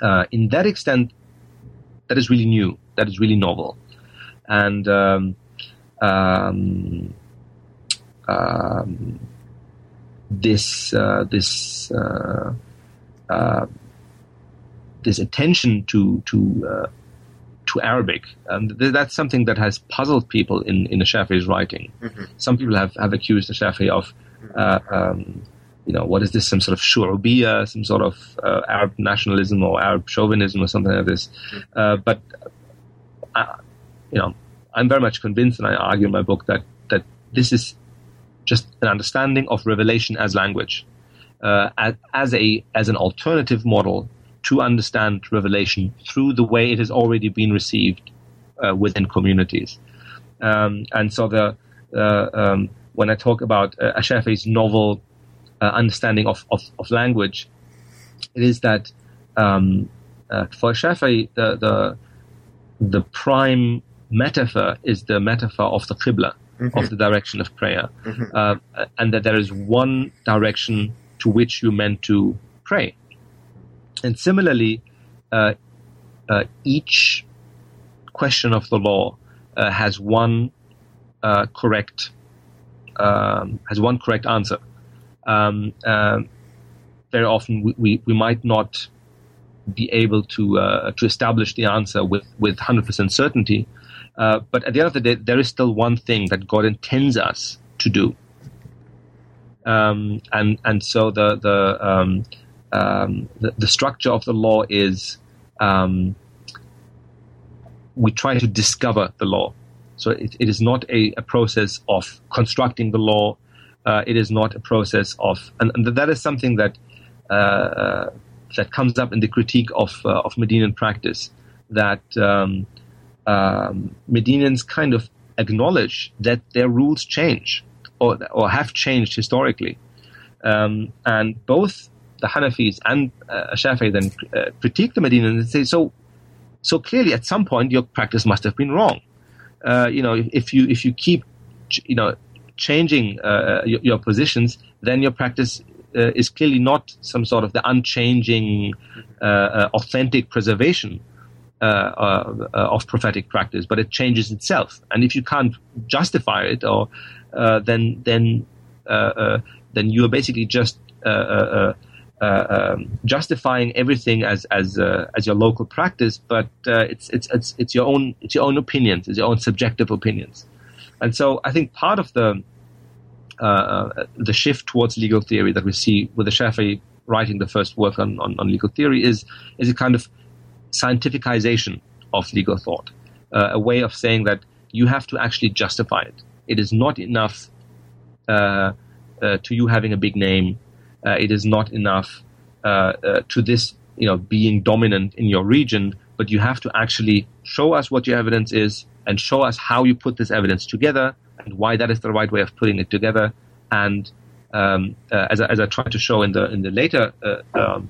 uh, in that extent, that is really new. That is really novel. And, um, um, um this, uh, this, uh, uh this attention to to uh, to Arabic. Um, th- that's something that has puzzled people in in the Shafi'i's writing. Mm-hmm. Some people have, have accused the Shafi'i of, uh, um, you know, what is this? Some sort of shu'ubiyya, some sort of uh, Arab nationalism or Arab chauvinism or something like this. Mm-hmm. Uh, but uh, you know, I'm very much convinced, and I argue in my book that that this is just an understanding of revelation as language, uh, as, as a as an alternative model to understand revelation through the way it has already been received uh, within communities. Um, and so the uh, um, when I talk about uh, Ashafi's novel uh, understanding of, of, of, language, it is that um, uh, for Shafi the, the the prime metaphor is the metaphor of the qibla, mm-hmm. of the direction of prayer, mm-hmm. uh, and that there is one direction to which you're meant to pray. And similarly, uh, uh, each question of the law uh, has one uh, correct um, has one correct answer. Um, um, very often, we, we, we, might not be able to uh, to establish the answer with with hundred percent certainty. Uh, but at the end of the day, there is still one thing that God intends us to do, um, and and so the the, um, the, the structure of the law is um, we try to discover the law. So it, it is not a, a, process of constructing the law. Uh, it is not a process of, and, and that is something that uh, that comes up in the critique of uh, of Medinan practice. That um, um, Medinans kind of acknowledge that their rules change or, or have changed historically. Um, and both the Hanafis and uh, Shafi'i then uh, critique the Medinans and say, so, so clearly at some point your practice must have been wrong. Uh, you know, if, you if you keep, you know, changing uh, your, your, positions, then your practice uh, is clearly not some sort of the unchanging, uh, authentic preservation uh, uh, of prophetic practice, but it changes itself. And if you can't justify it, or uh, then then then you are basically just um, justifying everything as as as your local practice, but it's it's it's it's your own it's your own opinions, it's your own subjective opinions. And so I think part of the uh, the shift towards legal theory that we see with the Shafi'i writing the first work on, on, on, legal theory is is a kind of scientificization of legal thought, uh, a way of saying that you have to actually justify it. It is not enough uh, uh, to you having a big name. Uh, it is not enough uh, uh, to this, you know, being dominant in your region. But you have to actually show us what your evidence is and show us how you put this evidence together and why that is the right way of putting it together. And um, as, I, as I tried to show in the in the later um,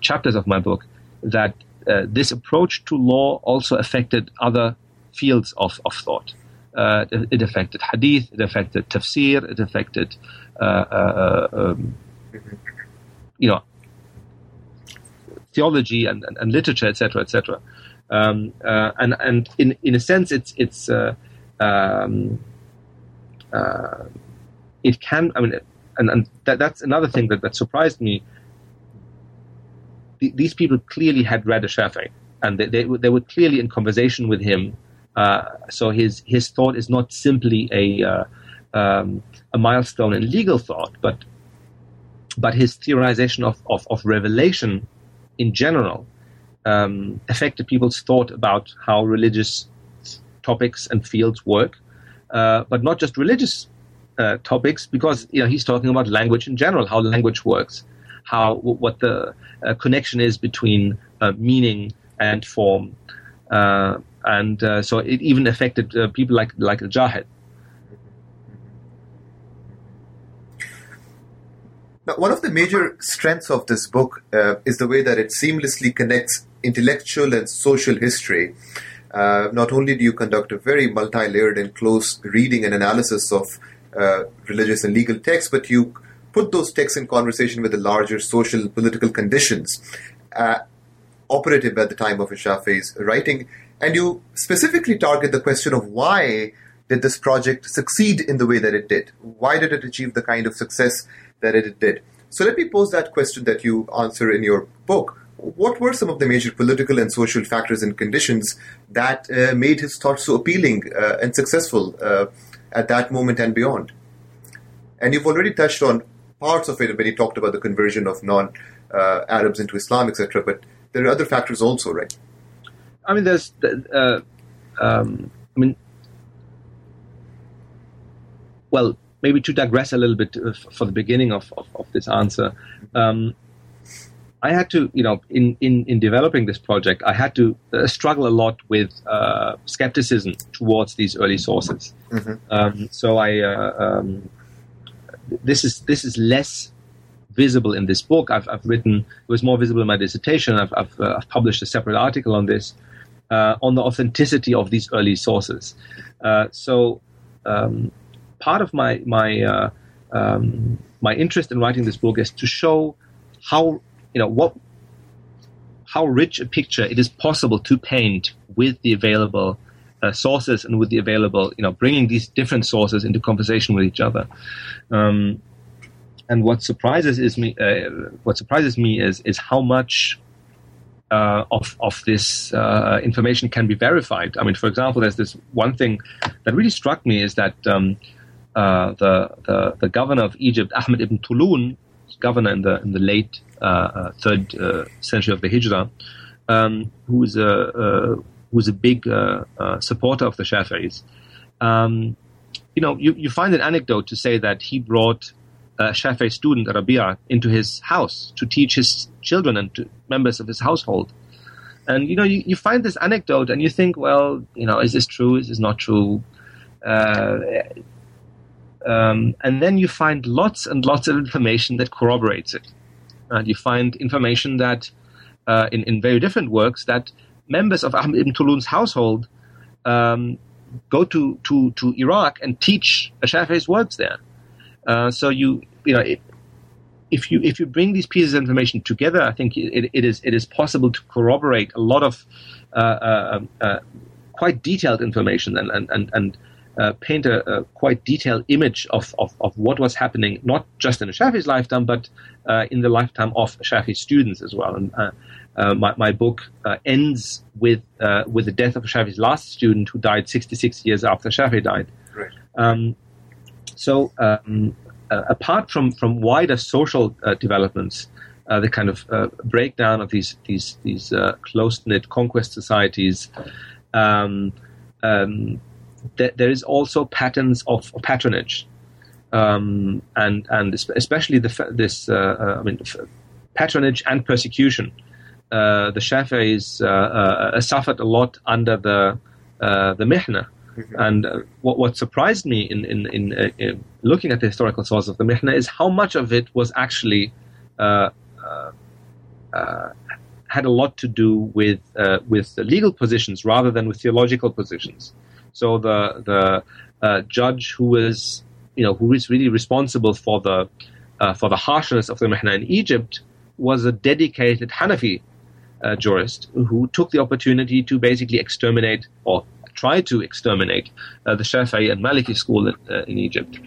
chapters of my book, that uh, this approach to law also affected other fields of, of thought. Uh, it, affected hadith, it affected tafsir, it affected, uh, uh, um, you know, theology and, and, and literature, etc., etc. Um, uh, and and in in a sense, it's it's um, it can. I mean, and and that, that's another thing that, that surprised me these people clearly had read a Shafi'i, and they, they, they were clearly in conversation with him. Uh, so his his thought is not simply a uh, um, a milestone in legal thought, but but his theorization of, of, of revelation in general um, affected people's thought about how religious topics and fields work, uh, but not just religious uh, topics, because you know he's talking about language in general, how language works, how what the uh, connection is between uh, meaning and form, uh, and uh, so it even affected people like like Jahiz. Now, one of the major strengths of this book uh, is the way that it seamlessly connects intellectual and social history. not only do you conduct a very multi-layered and close reading and analysis of religious and legal texts, but you put those texts in conversation with the larger social and political conditions uh, operative at the time of Shafi's writing, and you specifically target the question of why did this project succeed in the way that it did? Why did it achieve the kind of success that it did? So let me pose that question that you answer in your book. What were some of the major political and social factors and conditions that uh, made his thought so appealing uh, and successful uh, at that moment and beyond? And you've already touched on parts of it when you talked about the conversion of non uh, Arabs into Islam, etc. But there are other factors also, right? I mean, there's, uh, um, I mean, well, maybe to digress a little bit uh, for the beginning of, of, of this answer, um, I had to, you know, in, in, in developing this project, I had to uh, struggle a lot with uh, skepticism towards these early sources. Mm-hmm. Um, so I, uh, um, this is this is less visible in this book. I've, I've written it was more visible in my dissertation. I've, I've, uh, I've published a separate article on this uh, on the authenticity of these early sources. Uh, so um, part of my my uh, um, my interest in writing this book is to show how you know what how rich a picture it is possible to paint with the available uh, sources and with the available, you know, bringing these different sources into conversation with each other. Um, and what surprises is me, uh, what surprises me is is how much uh, of of this uh, information can be verified. I mean, for example, there's this one thing that really struck me is that um, uh, the, the the governor of Egypt, Ahmed ibn Tulun, governor in the in the late uh, third century of the Hijrah, um, who is a who's a big supporter of the Shafi'is. Um, you know, you, you find an anecdote to say that he brought a Shafi'i student, Rabia, into his house to teach his children and to members of his household. And you know, you, you find this anecdote and you think, well, you know, is this true? Is this not true? Uh, um, and then you find lots and lots of information that corroborates it. And you find information that, uh, in, in very different works, that members of Ahmed ibn Tulun's household um, go to, to, to Iraq and teach Shafi'i's words there. Uh, so you you know it, if you if you bring these pieces of information together, I think it, it is it is possible to corroborate a lot of uh, uh, um, uh quite detailed information and and and, and uh, paint a, a, quite detailed image of, of, of what was happening, not just in Shafi's lifetime, but uh, in the lifetime of Shafi's students as well. And my, my book ends with with the death of Shafi's last student, who died 66 years after Shafi died. Right. Um, so um, uh, apart from from wider social uh, developments, uh, the kind of breakdown of these these these close knit conquest societies. Um, there is also patterns of, patronage, um, and and especially the, this I mean patronage and persecution. Uh, the Shafi'is uh, uh, suffered a lot under the the Mihna, Mm-hmm. And uh, what, what surprised me in, in, in, uh, in, looking at the historical source of the Mihna is how much of it was actually uh, uh, uh had a lot to do with uh, with the legal positions rather than with theological positions. So the the judge who is you know who is really responsible for the for the harshness of the Mihna in Egypt was a dedicated Hanafi jurist who took the opportunity to basically exterminate or try to exterminate uh, the Shafi'i and Maliki school in, uh, in Egypt.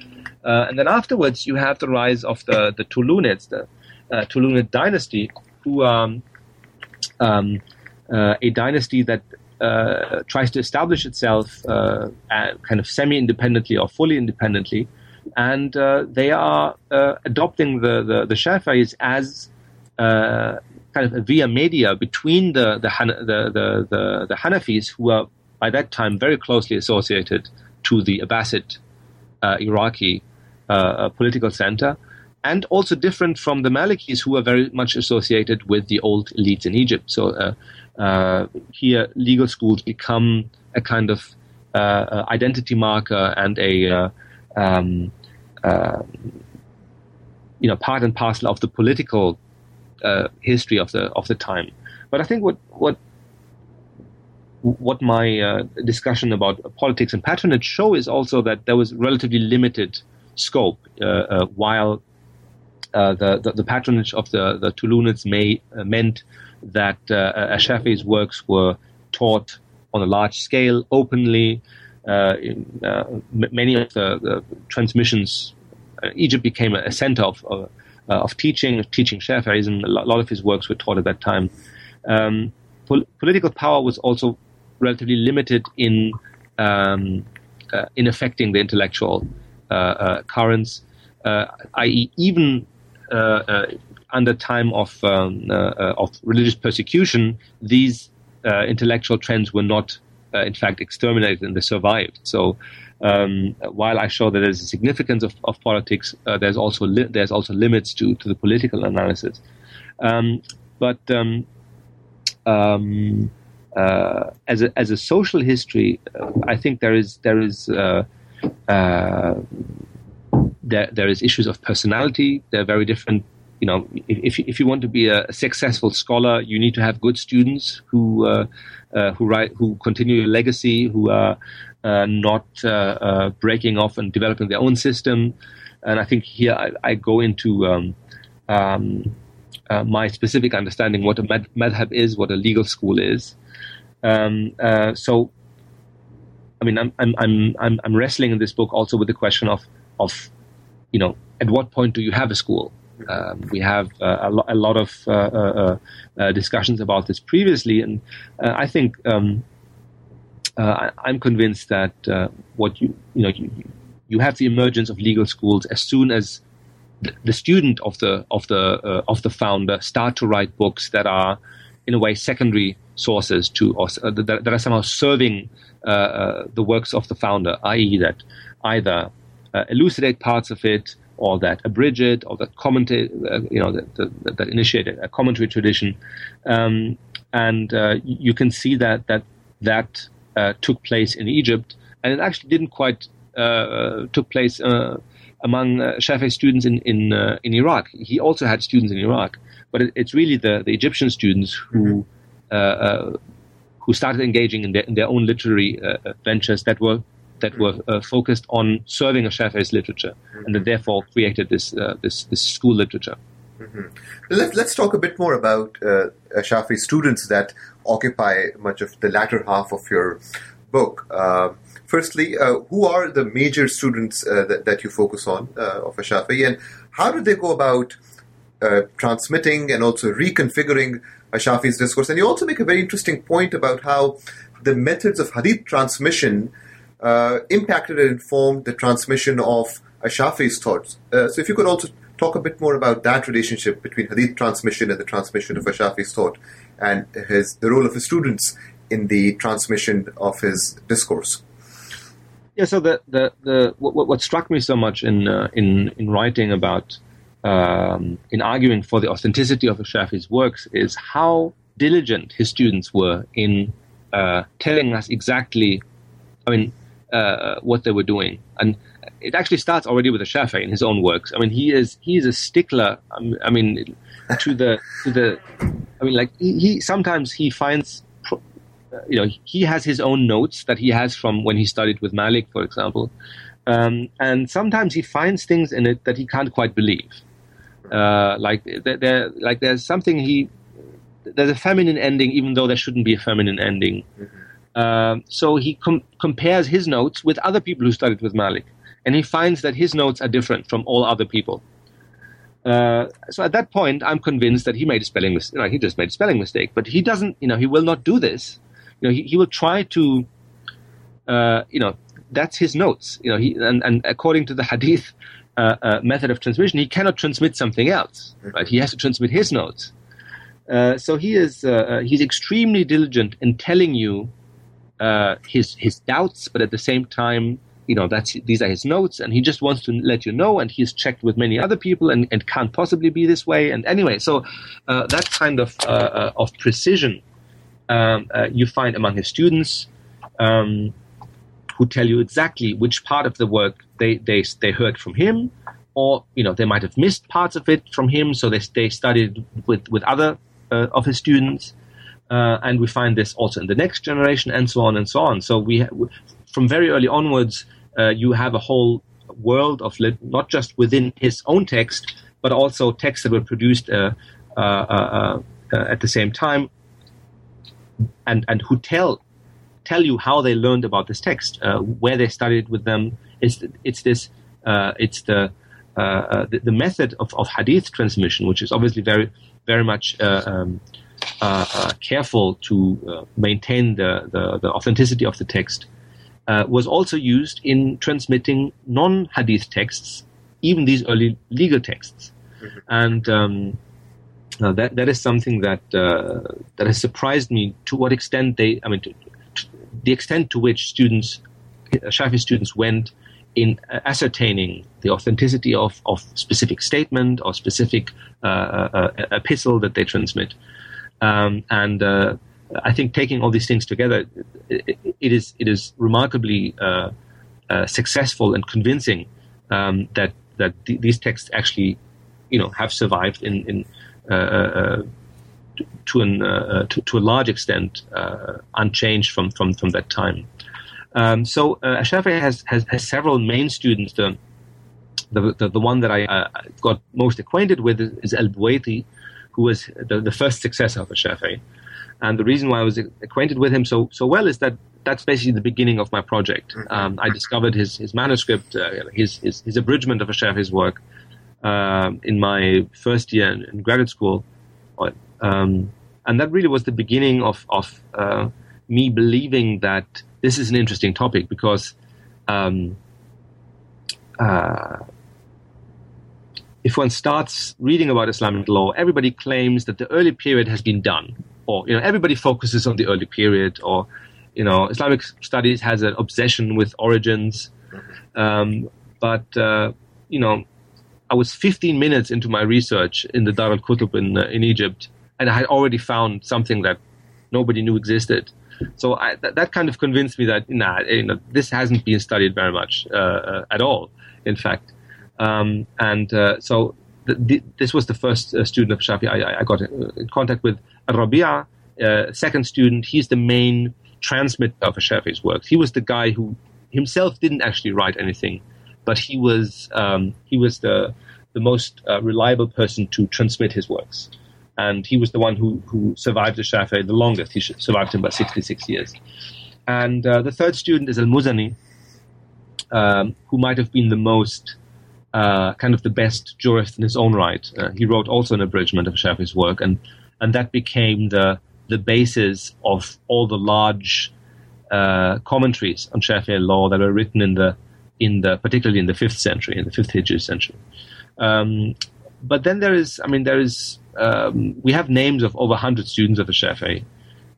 Uh, and then afterwards, you have the rise of the, the Tulunids, the uh, Tulunid dynasty, who um, um, a dynasty that uh, tries to establish itself uh, kind of semi-independently or fully independently, and uh, they are adopting the the, the Shafi'is as kind of a via media between the the, the the, the, the Hanafis, who are by that time very closely associated to the Abbasid uh, Iraqi uh, uh, political center, and also different from the Malikis, who are very much associated with the old elites in Egypt. So uh, uh, here, legal schools become a kind of uh, identity marker and a um, you know part and parcel of the political history of the of the time. But I think what what what my uh, discussion about politics and patronage show is also that there was relatively limited scope, uh, uh, while uh, the, the, the patronage of the the Tulunids may uh, meant that uh, Shafi's works were taught on a large scale, openly. In, many of the, the transmissions, Egypt became a, center of, of, of teaching, of teaching. A lot of his works were taught at that time. Um, pol- political power was also relatively limited in um, uh, in affecting the intellectual uh, uh currents, uh, i.e., even uh, under time of um, of religious persecution, these intellectual trends were not, in fact, exterminated and they survived. So. Um, while I show that there's a significance of, of politics, there's also li- there's also limits to, to the political analysis. Um, but um, um uh, as a as a social history, uh, I think there is there is uh, uh, there there is issues of personality. They're very different. You know, if if you want to be a, successful scholar, you need to have good students who uh, uh, who write who continue your legacy, who are not breaking off and developing their own system. And I think here I, I go into um, um, uh, my specific understanding what a med- madhab is, what a legal school is. Um, uh, so, I mean, I'm, I'm, I'm, I'm wrestling in this book also with the question of, of, you know, at what point do you have a school? Um, we have uh, a, lo- a, lot of uh, uh, discussions about this previously, and I think um, I'm convinced that what you, you know, you, you have the emergence of legal schools as soon as the, student of the of the uh, of the founder start to write books that are in a way secondary sources to or uh, that, that, are somehow serving uh, the works of the founder, i.e., that either elucidate parts of it or that abridge it or that commentate, uh, you know, that, that, that, initiate a commentary tradition, um, and you can see that that that took place in Egypt, and it actually didn't quite took place among uh, Shafi'i students in in, uh, in Iraq. He also had students in Iraq, but it, it's really the, the Egyptian students who uh, uh who started engaging in their, in their own literary uh, ventures that were that were uh, focused on serving a Shafi'ist literature, mm-hmm. and that therefore created this this this school literature. Mm-hmm. Let, us talk a bit more about Shafi'i students that occupy much of the latter half of your book. Firstly, uh, who are the major students uh, that, that, you focus on uh, of a Shafi'i, and how do they go about uh, transmitting and also reconfiguring a Shafi'i's discourse? And you also make a very interesting point about how the methods of hadith transmission uh, impacted and informed the transmission of a Shafi'i's thoughts. Uh, so, if you could also talk a bit more about that relationship between hadith transmission and the transmission of a Shafi'i's thought, and his the role of his students in the transmission of his discourse. Yeah. So the the, the what, what struck me so much in uh, in in writing about um, in arguing for the authenticity of Shafi's works is how diligent his students were in uh, telling us exactly, I mean, uh, what they were doing, and it actually starts already with the Shafi in his own works. I mean, he is he is a stickler. I mean, to the to the, I mean, like he, he sometimes he finds you know, he has his own notes that he has from when he studied with Malik, for example. Um, and sometimes he finds things in it that he can't quite believe. Uh, like there, like there's something he there's a feminine ending, even though there shouldn't be a feminine ending. Mm-hmm. Uh, so he com- compares his notes with other people who studied with Malik, and he finds that his notes are different from all other people. Uh, so at that point, I'm convinced that he made a spelling mistake. You know, he just made a spelling mistake, but he doesn't. You know, he will not do this you know, he, he will try to, uh, you know, that's his notes. You know, he and, and according to the hadith uh, uh, method of transmission, he cannot transmit something else. Right? He has to transmit his notes. Uh, so he is uh, he's extremely diligent in telling you his his doubts, but at the same time, you know that's these are his notes, and he just wants to let you know. And he's checked with many other people, and, and can't possibly be this way. And anyway, so that kind of of precision um, uh, you find among his students um, who tell you exactly which part of the work they, they, they heard from him, or you know they might have missed parts of it from him, so they, they studied with, with other uh, of his students. Uh, and we find this also in the next generation, and so on and so on. So we, from very early onwards, uh, you have a whole world of lit- not just within his own text, but also texts that were produced uh, uh, at the same time and and who tell tell you how they learned about this text, uh, where they studied with them. It's it's this uh, it's the, uh, uh the, the method of, of hadith transmission, which is obviously very very much uh, um, uh, careful to maintain the, the, the authenticity of the text. was also used in transmitting non-hadith texts, even these early legal texts, mm-hmm. and um, now that that is something that uh, that has surprised me to what extent they I mean to, to the extent to which students Shafi students went in ascertaining the authenticity of, of specific statement or specific uh, uh, uh epistle that they transmit. Um, and uh, I think taking all these things together, it, it is it is remarkably uh, successful and convincing um, that that th- these texts actually, you know, have survived in, in uh, uh, to, an, uh, to, to, a large extent unchanged from, from, from that time. Um, so uh, has, has, has several main students. The, the, the, the one that I uh, got most acquainted with is, is Al-Buwaiti, who was the, the first successor of Shafi'i. And the reason why I was acquainted with him so, so well is that that's basically the beginning of my project. Mm-hmm. Um, I discovered his, his manuscript, uh, his, his, his abridgment of Shafi'i's work, uh, in my first year in, in graduate school, um, and that really was the beginning of of uh, me believing that this is an interesting topic because um, uh, if one starts reading about Islamic law, everybody claims that the early period has been done, or you know, everybody focuses on the early period, or you know, Islamic studies has an obsession with origins. Um, but uh, you know, I was 15 minutes into my research in the Dar al Kutub in uh, in Egypt, and I had already found something that nobody knew existed. So I, th- that kind of convinced me that nah, you know, this hasn't been studied very much uh, uh at all. In fact, um, and uh, so this was the first uh, student of Shafi I, I, got in contact with. Rabia, uh, second student, he's the main transmitter of Shafi's works. He was the guy who himself didn't actually write anything, but he was um, he was the the most uh, reliable person to transmit his works. And he was the one who, who survived the Shafi'i the longest. He survived him by 66 years. And uh, the third student is Al Muzani, um, who might have been the most uh, kind of the best jurist in his own right. Uh, he wrote also an abridgment of Shafi's work, and and that became the the basis of all the large uh, commentaries on Shafi'i law that were written in the in the particularly in the fifth century, in the fifth Hijri century. Um, but then there is, I mean, there is. Um, we have names of over hundred students of the Shafi'i,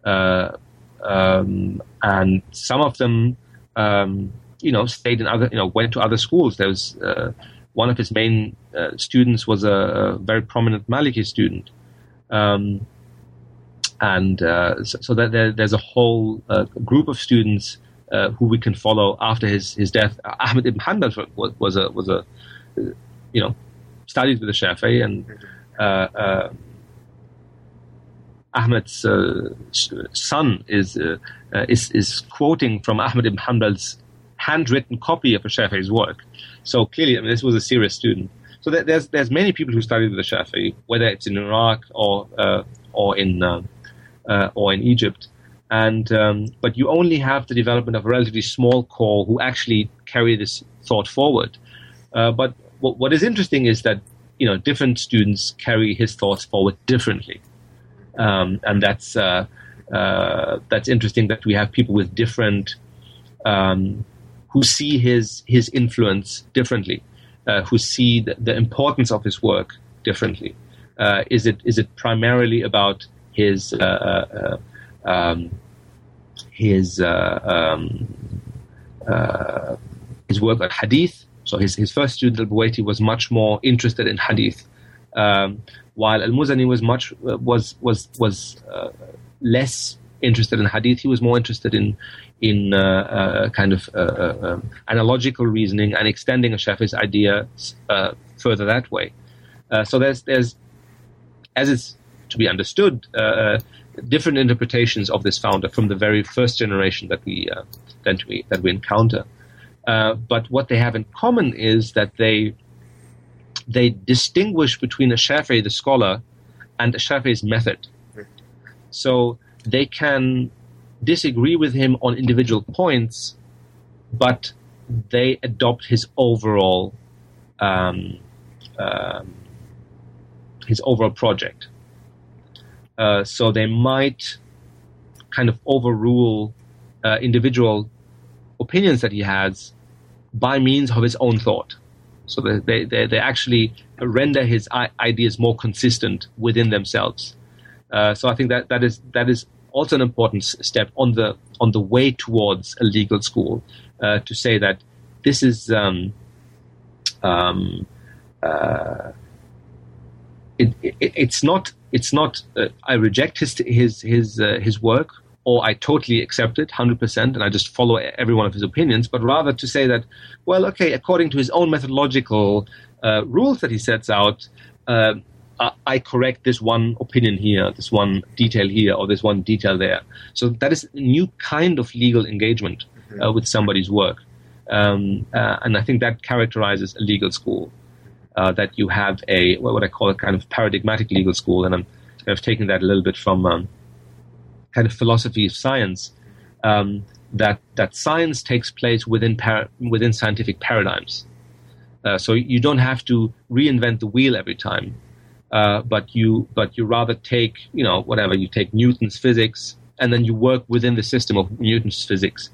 uh, um, and some of them, um, you know, stayed in other, you know, went to other schools. There was uh, one of his main uh, students was a, a, very prominent Maliki student. Um, and uh, so, so, that there, there's a whole uh, group of students uh, who we can follow after his, his death. Ahmed ibn Hanbal was, was a was a you know studied with the Shafi'i and uh, uh, Ahmed's son is is is quoting from Ahmed ibn Hanbal's handwritten copy of a Shafi'i's work. So clearly, I mean, this was a serious student. So there's there's many people who studied the Shafi'i, whether it's in Iraq or uh, or in uh, uh, or in Egypt, and um, but you only have the development of a relatively small core who actually carry this thought forward. Uh, but what, what is interesting is that you know different students carry his thoughts forward differently, um, and that's uh, uh, that's interesting that we have people with different um, who see his his influence differently, uh, who see the, the, importance of his work differently. Uh, is it is it primarily about his uh, uh, uh um, his um, his work on hadith? So his his first student al-Buwaiti was much more interested in hadith, um, while al-Muzani was much was was was less interested in hadith. He was more interested in in uh, uh, kind of uh, um, analogical reasoning and extending a Shafi's idea further that way. so there's there's as it's to be understood different interpretations of this founder from the very first generation that we that we that we encounter. but what they have in common is that they they distinguish between a Shafi'i, the scholar, and a Shafi'i's method. So they can disagree with him on individual points, but they adopt his overall um, um, his overall project. Uh, so they might kind of overrule uh, individual opinions that he has by means of his own thought. So they, they, they actually render his ideas more consistent within themselves. Uh, so I think that that is that is also an important step on the on the way towards a legal school uh, to say that this is um, um, uh, it, it, it's not it's not uh, I reject his his his uh, his work or I totally accept it 100% and I just follow every one of his opinions, but rather to say that, well, okay, according to his own methodological uh, rules that he sets out, uh, I correct this one opinion here, this one detail here, or this one detail there. So that is a new kind of legal engagement uh, mm-hmm. with somebody's work. Um, uh, and I think that characterizes a legal school. Uh, that you have a what I call a kind of paradigmatic legal school, and I'm kind of taking that a little bit from um, kind of philosophy of science. Um, that that science takes place within para- within scientific paradigms. Uh, so you don't have to reinvent the wheel every time. Uh, but you but you rather take you know whatever you take Newton's physics and then you work within the system of Newton's physics.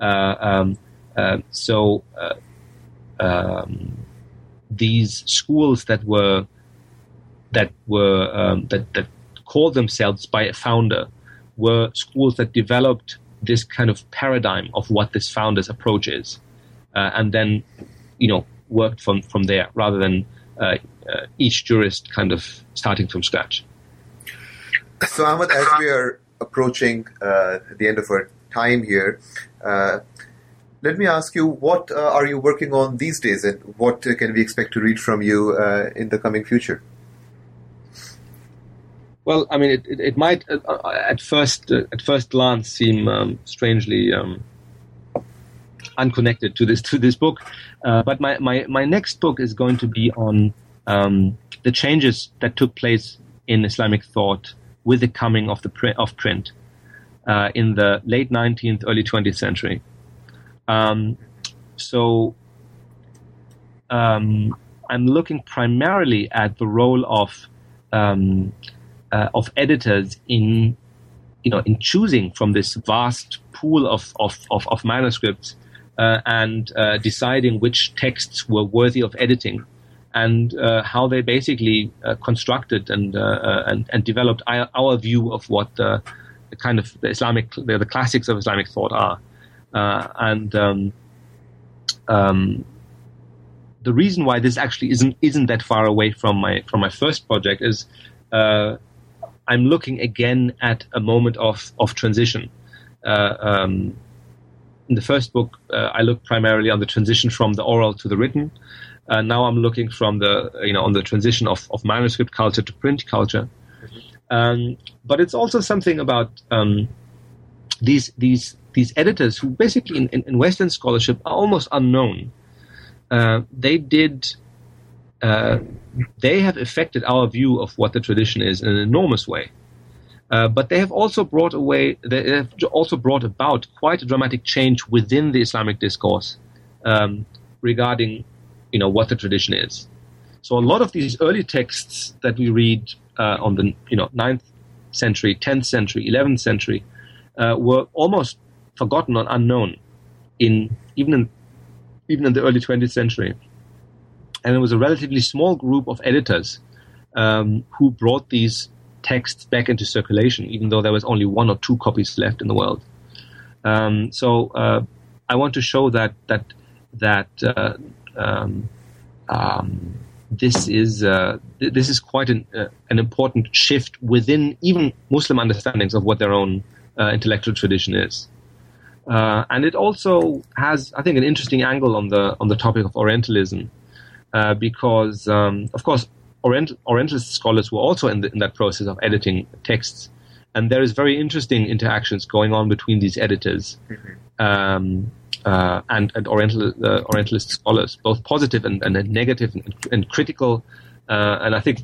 Uh, um, uh, so uh, um, these schools that were that were um, that that called themselves by a founder were schools that developed this kind of paradigm of what this founder's approach is, uh, and then you know worked from from there rather than uh, uh, each jurist kind of starting from scratch. So Ahmed, as we are approaching uh, the end of our time here, uh, let me ask you, what uh, are you working on these days, and what can we expect to read from you in the coming future? Well, I mean, it, it, it might uh, at first uh, at first glance seem um, strangely um, unconnected to this to this book, uh, but my, my, my next book is going to be on um, the changes that took place in Islamic thought with the coming of the print, of print uh, in the late 19th, early 20th century. Um, so um, I'm looking primarily at the role of um, uh, of editors in you know in choosing from this vast pool of of, of, of manuscripts uh, and uh, deciding which texts were worthy of editing and uh, how they basically uh, constructed and, uh, and, and developed our, view of what the, the kind of the Islamic the, the, classics of Islamic thought are and um, um, the reason why this actually isn't isn't that far away from my from my first project is uh, I'm looking again at a moment of of transition. Uh, um, in the first book, uh, I looked primarily on the transition from the oral to the written. Uh, now I'm looking from the you know on the transition of, of manuscript culture to print culture. Um, but it's also something about um, these these these editors who basically in, in, Western scholarship are almost unknown. Uh, they did uh, they have affected our view of what the tradition is in an enormous way. Uh, but they have also brought away, they have also brought about quite a dramatic change within the Islamic discourse um, regarding, you know, what the tradition is. So a lot of these early texts that we read uh, on the, you know, 9th century, 10th century, 11th century uh, were almost forgotten or unknown in even in even in the early 20th century and it was a relatively small group of editors um, who brought these texts back into circulation, even though there was only one or two copies left in the world. Um, so uh, I want to show that that that uh, um, um this is uh, this is quite an, uh, an important shift within even Muslim understandings of what their own uh, intellectual tradition is. Uh, and it also has, I think, an interesting angle on the on the topic of Orientalism, uh, because, um, of course, Orient- Orientalist scholars were also in, the, in, that process of editing texts. And there is very interesting interactions going on between these editors mm-hmm. um, uh, and, and Oriental, uh, Orientalist scholars, both positive and, and negative and, and critical. Uh, and I think,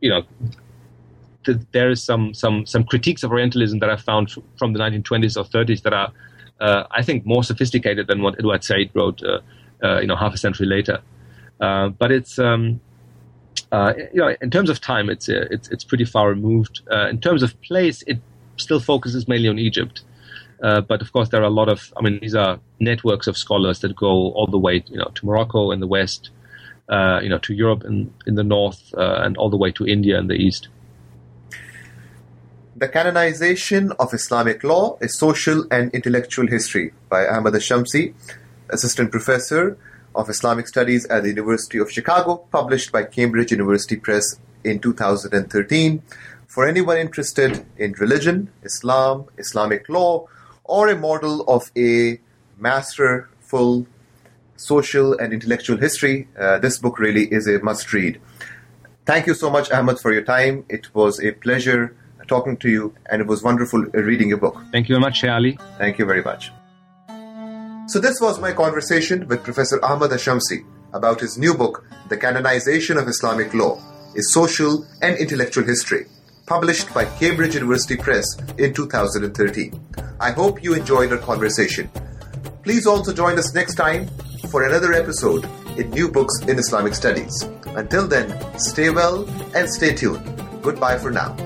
you know, th- there is some, some, some critiques of Orientalism that I found from the 1920s or 30s that are, uh, I think, more sophisticated than what Edward Said wrote, you know, half a century later. Uh, but it's um, uh, you know in terms of time, it's uh, it's it's pretty far removed. in terms of place, it still focuses mainly on Egypt. Uh, but of course, there are a lot of. I mean, these are networks of scholars that go all the way, you know, to Morocco in the west, uh, you know, to Europe in in the north, uh, and all the way to India in the east. The Canonization of Islamic Law: A Social and Intellectual History by Ahmed Shamsy, Assistant Professor of Islamic Studies at the University of Chicago, published by Cambridge University Press in 2013. For anyone interested in religion, Islam, Islamic law, or a model of a masterful social and intellectual history, uh, this book really is a must read. Thank you so much, Ahmed, for your time. It was a pleasure talking to you, and it was wonderful reading your book. Thank you very much, Ali. Thank you very much. So this was my conversation with Professor Ahmed El Shamsy about his new book, The Canonization of Islamic Law, a Social and Intellectual History, published by Cambridge University Press in 2013. I hope you enjoyed our conversation. Please also join us next time for another episode in New Books in Islamic Studies. Until then, stay well and stay tuned. Goodbye for now.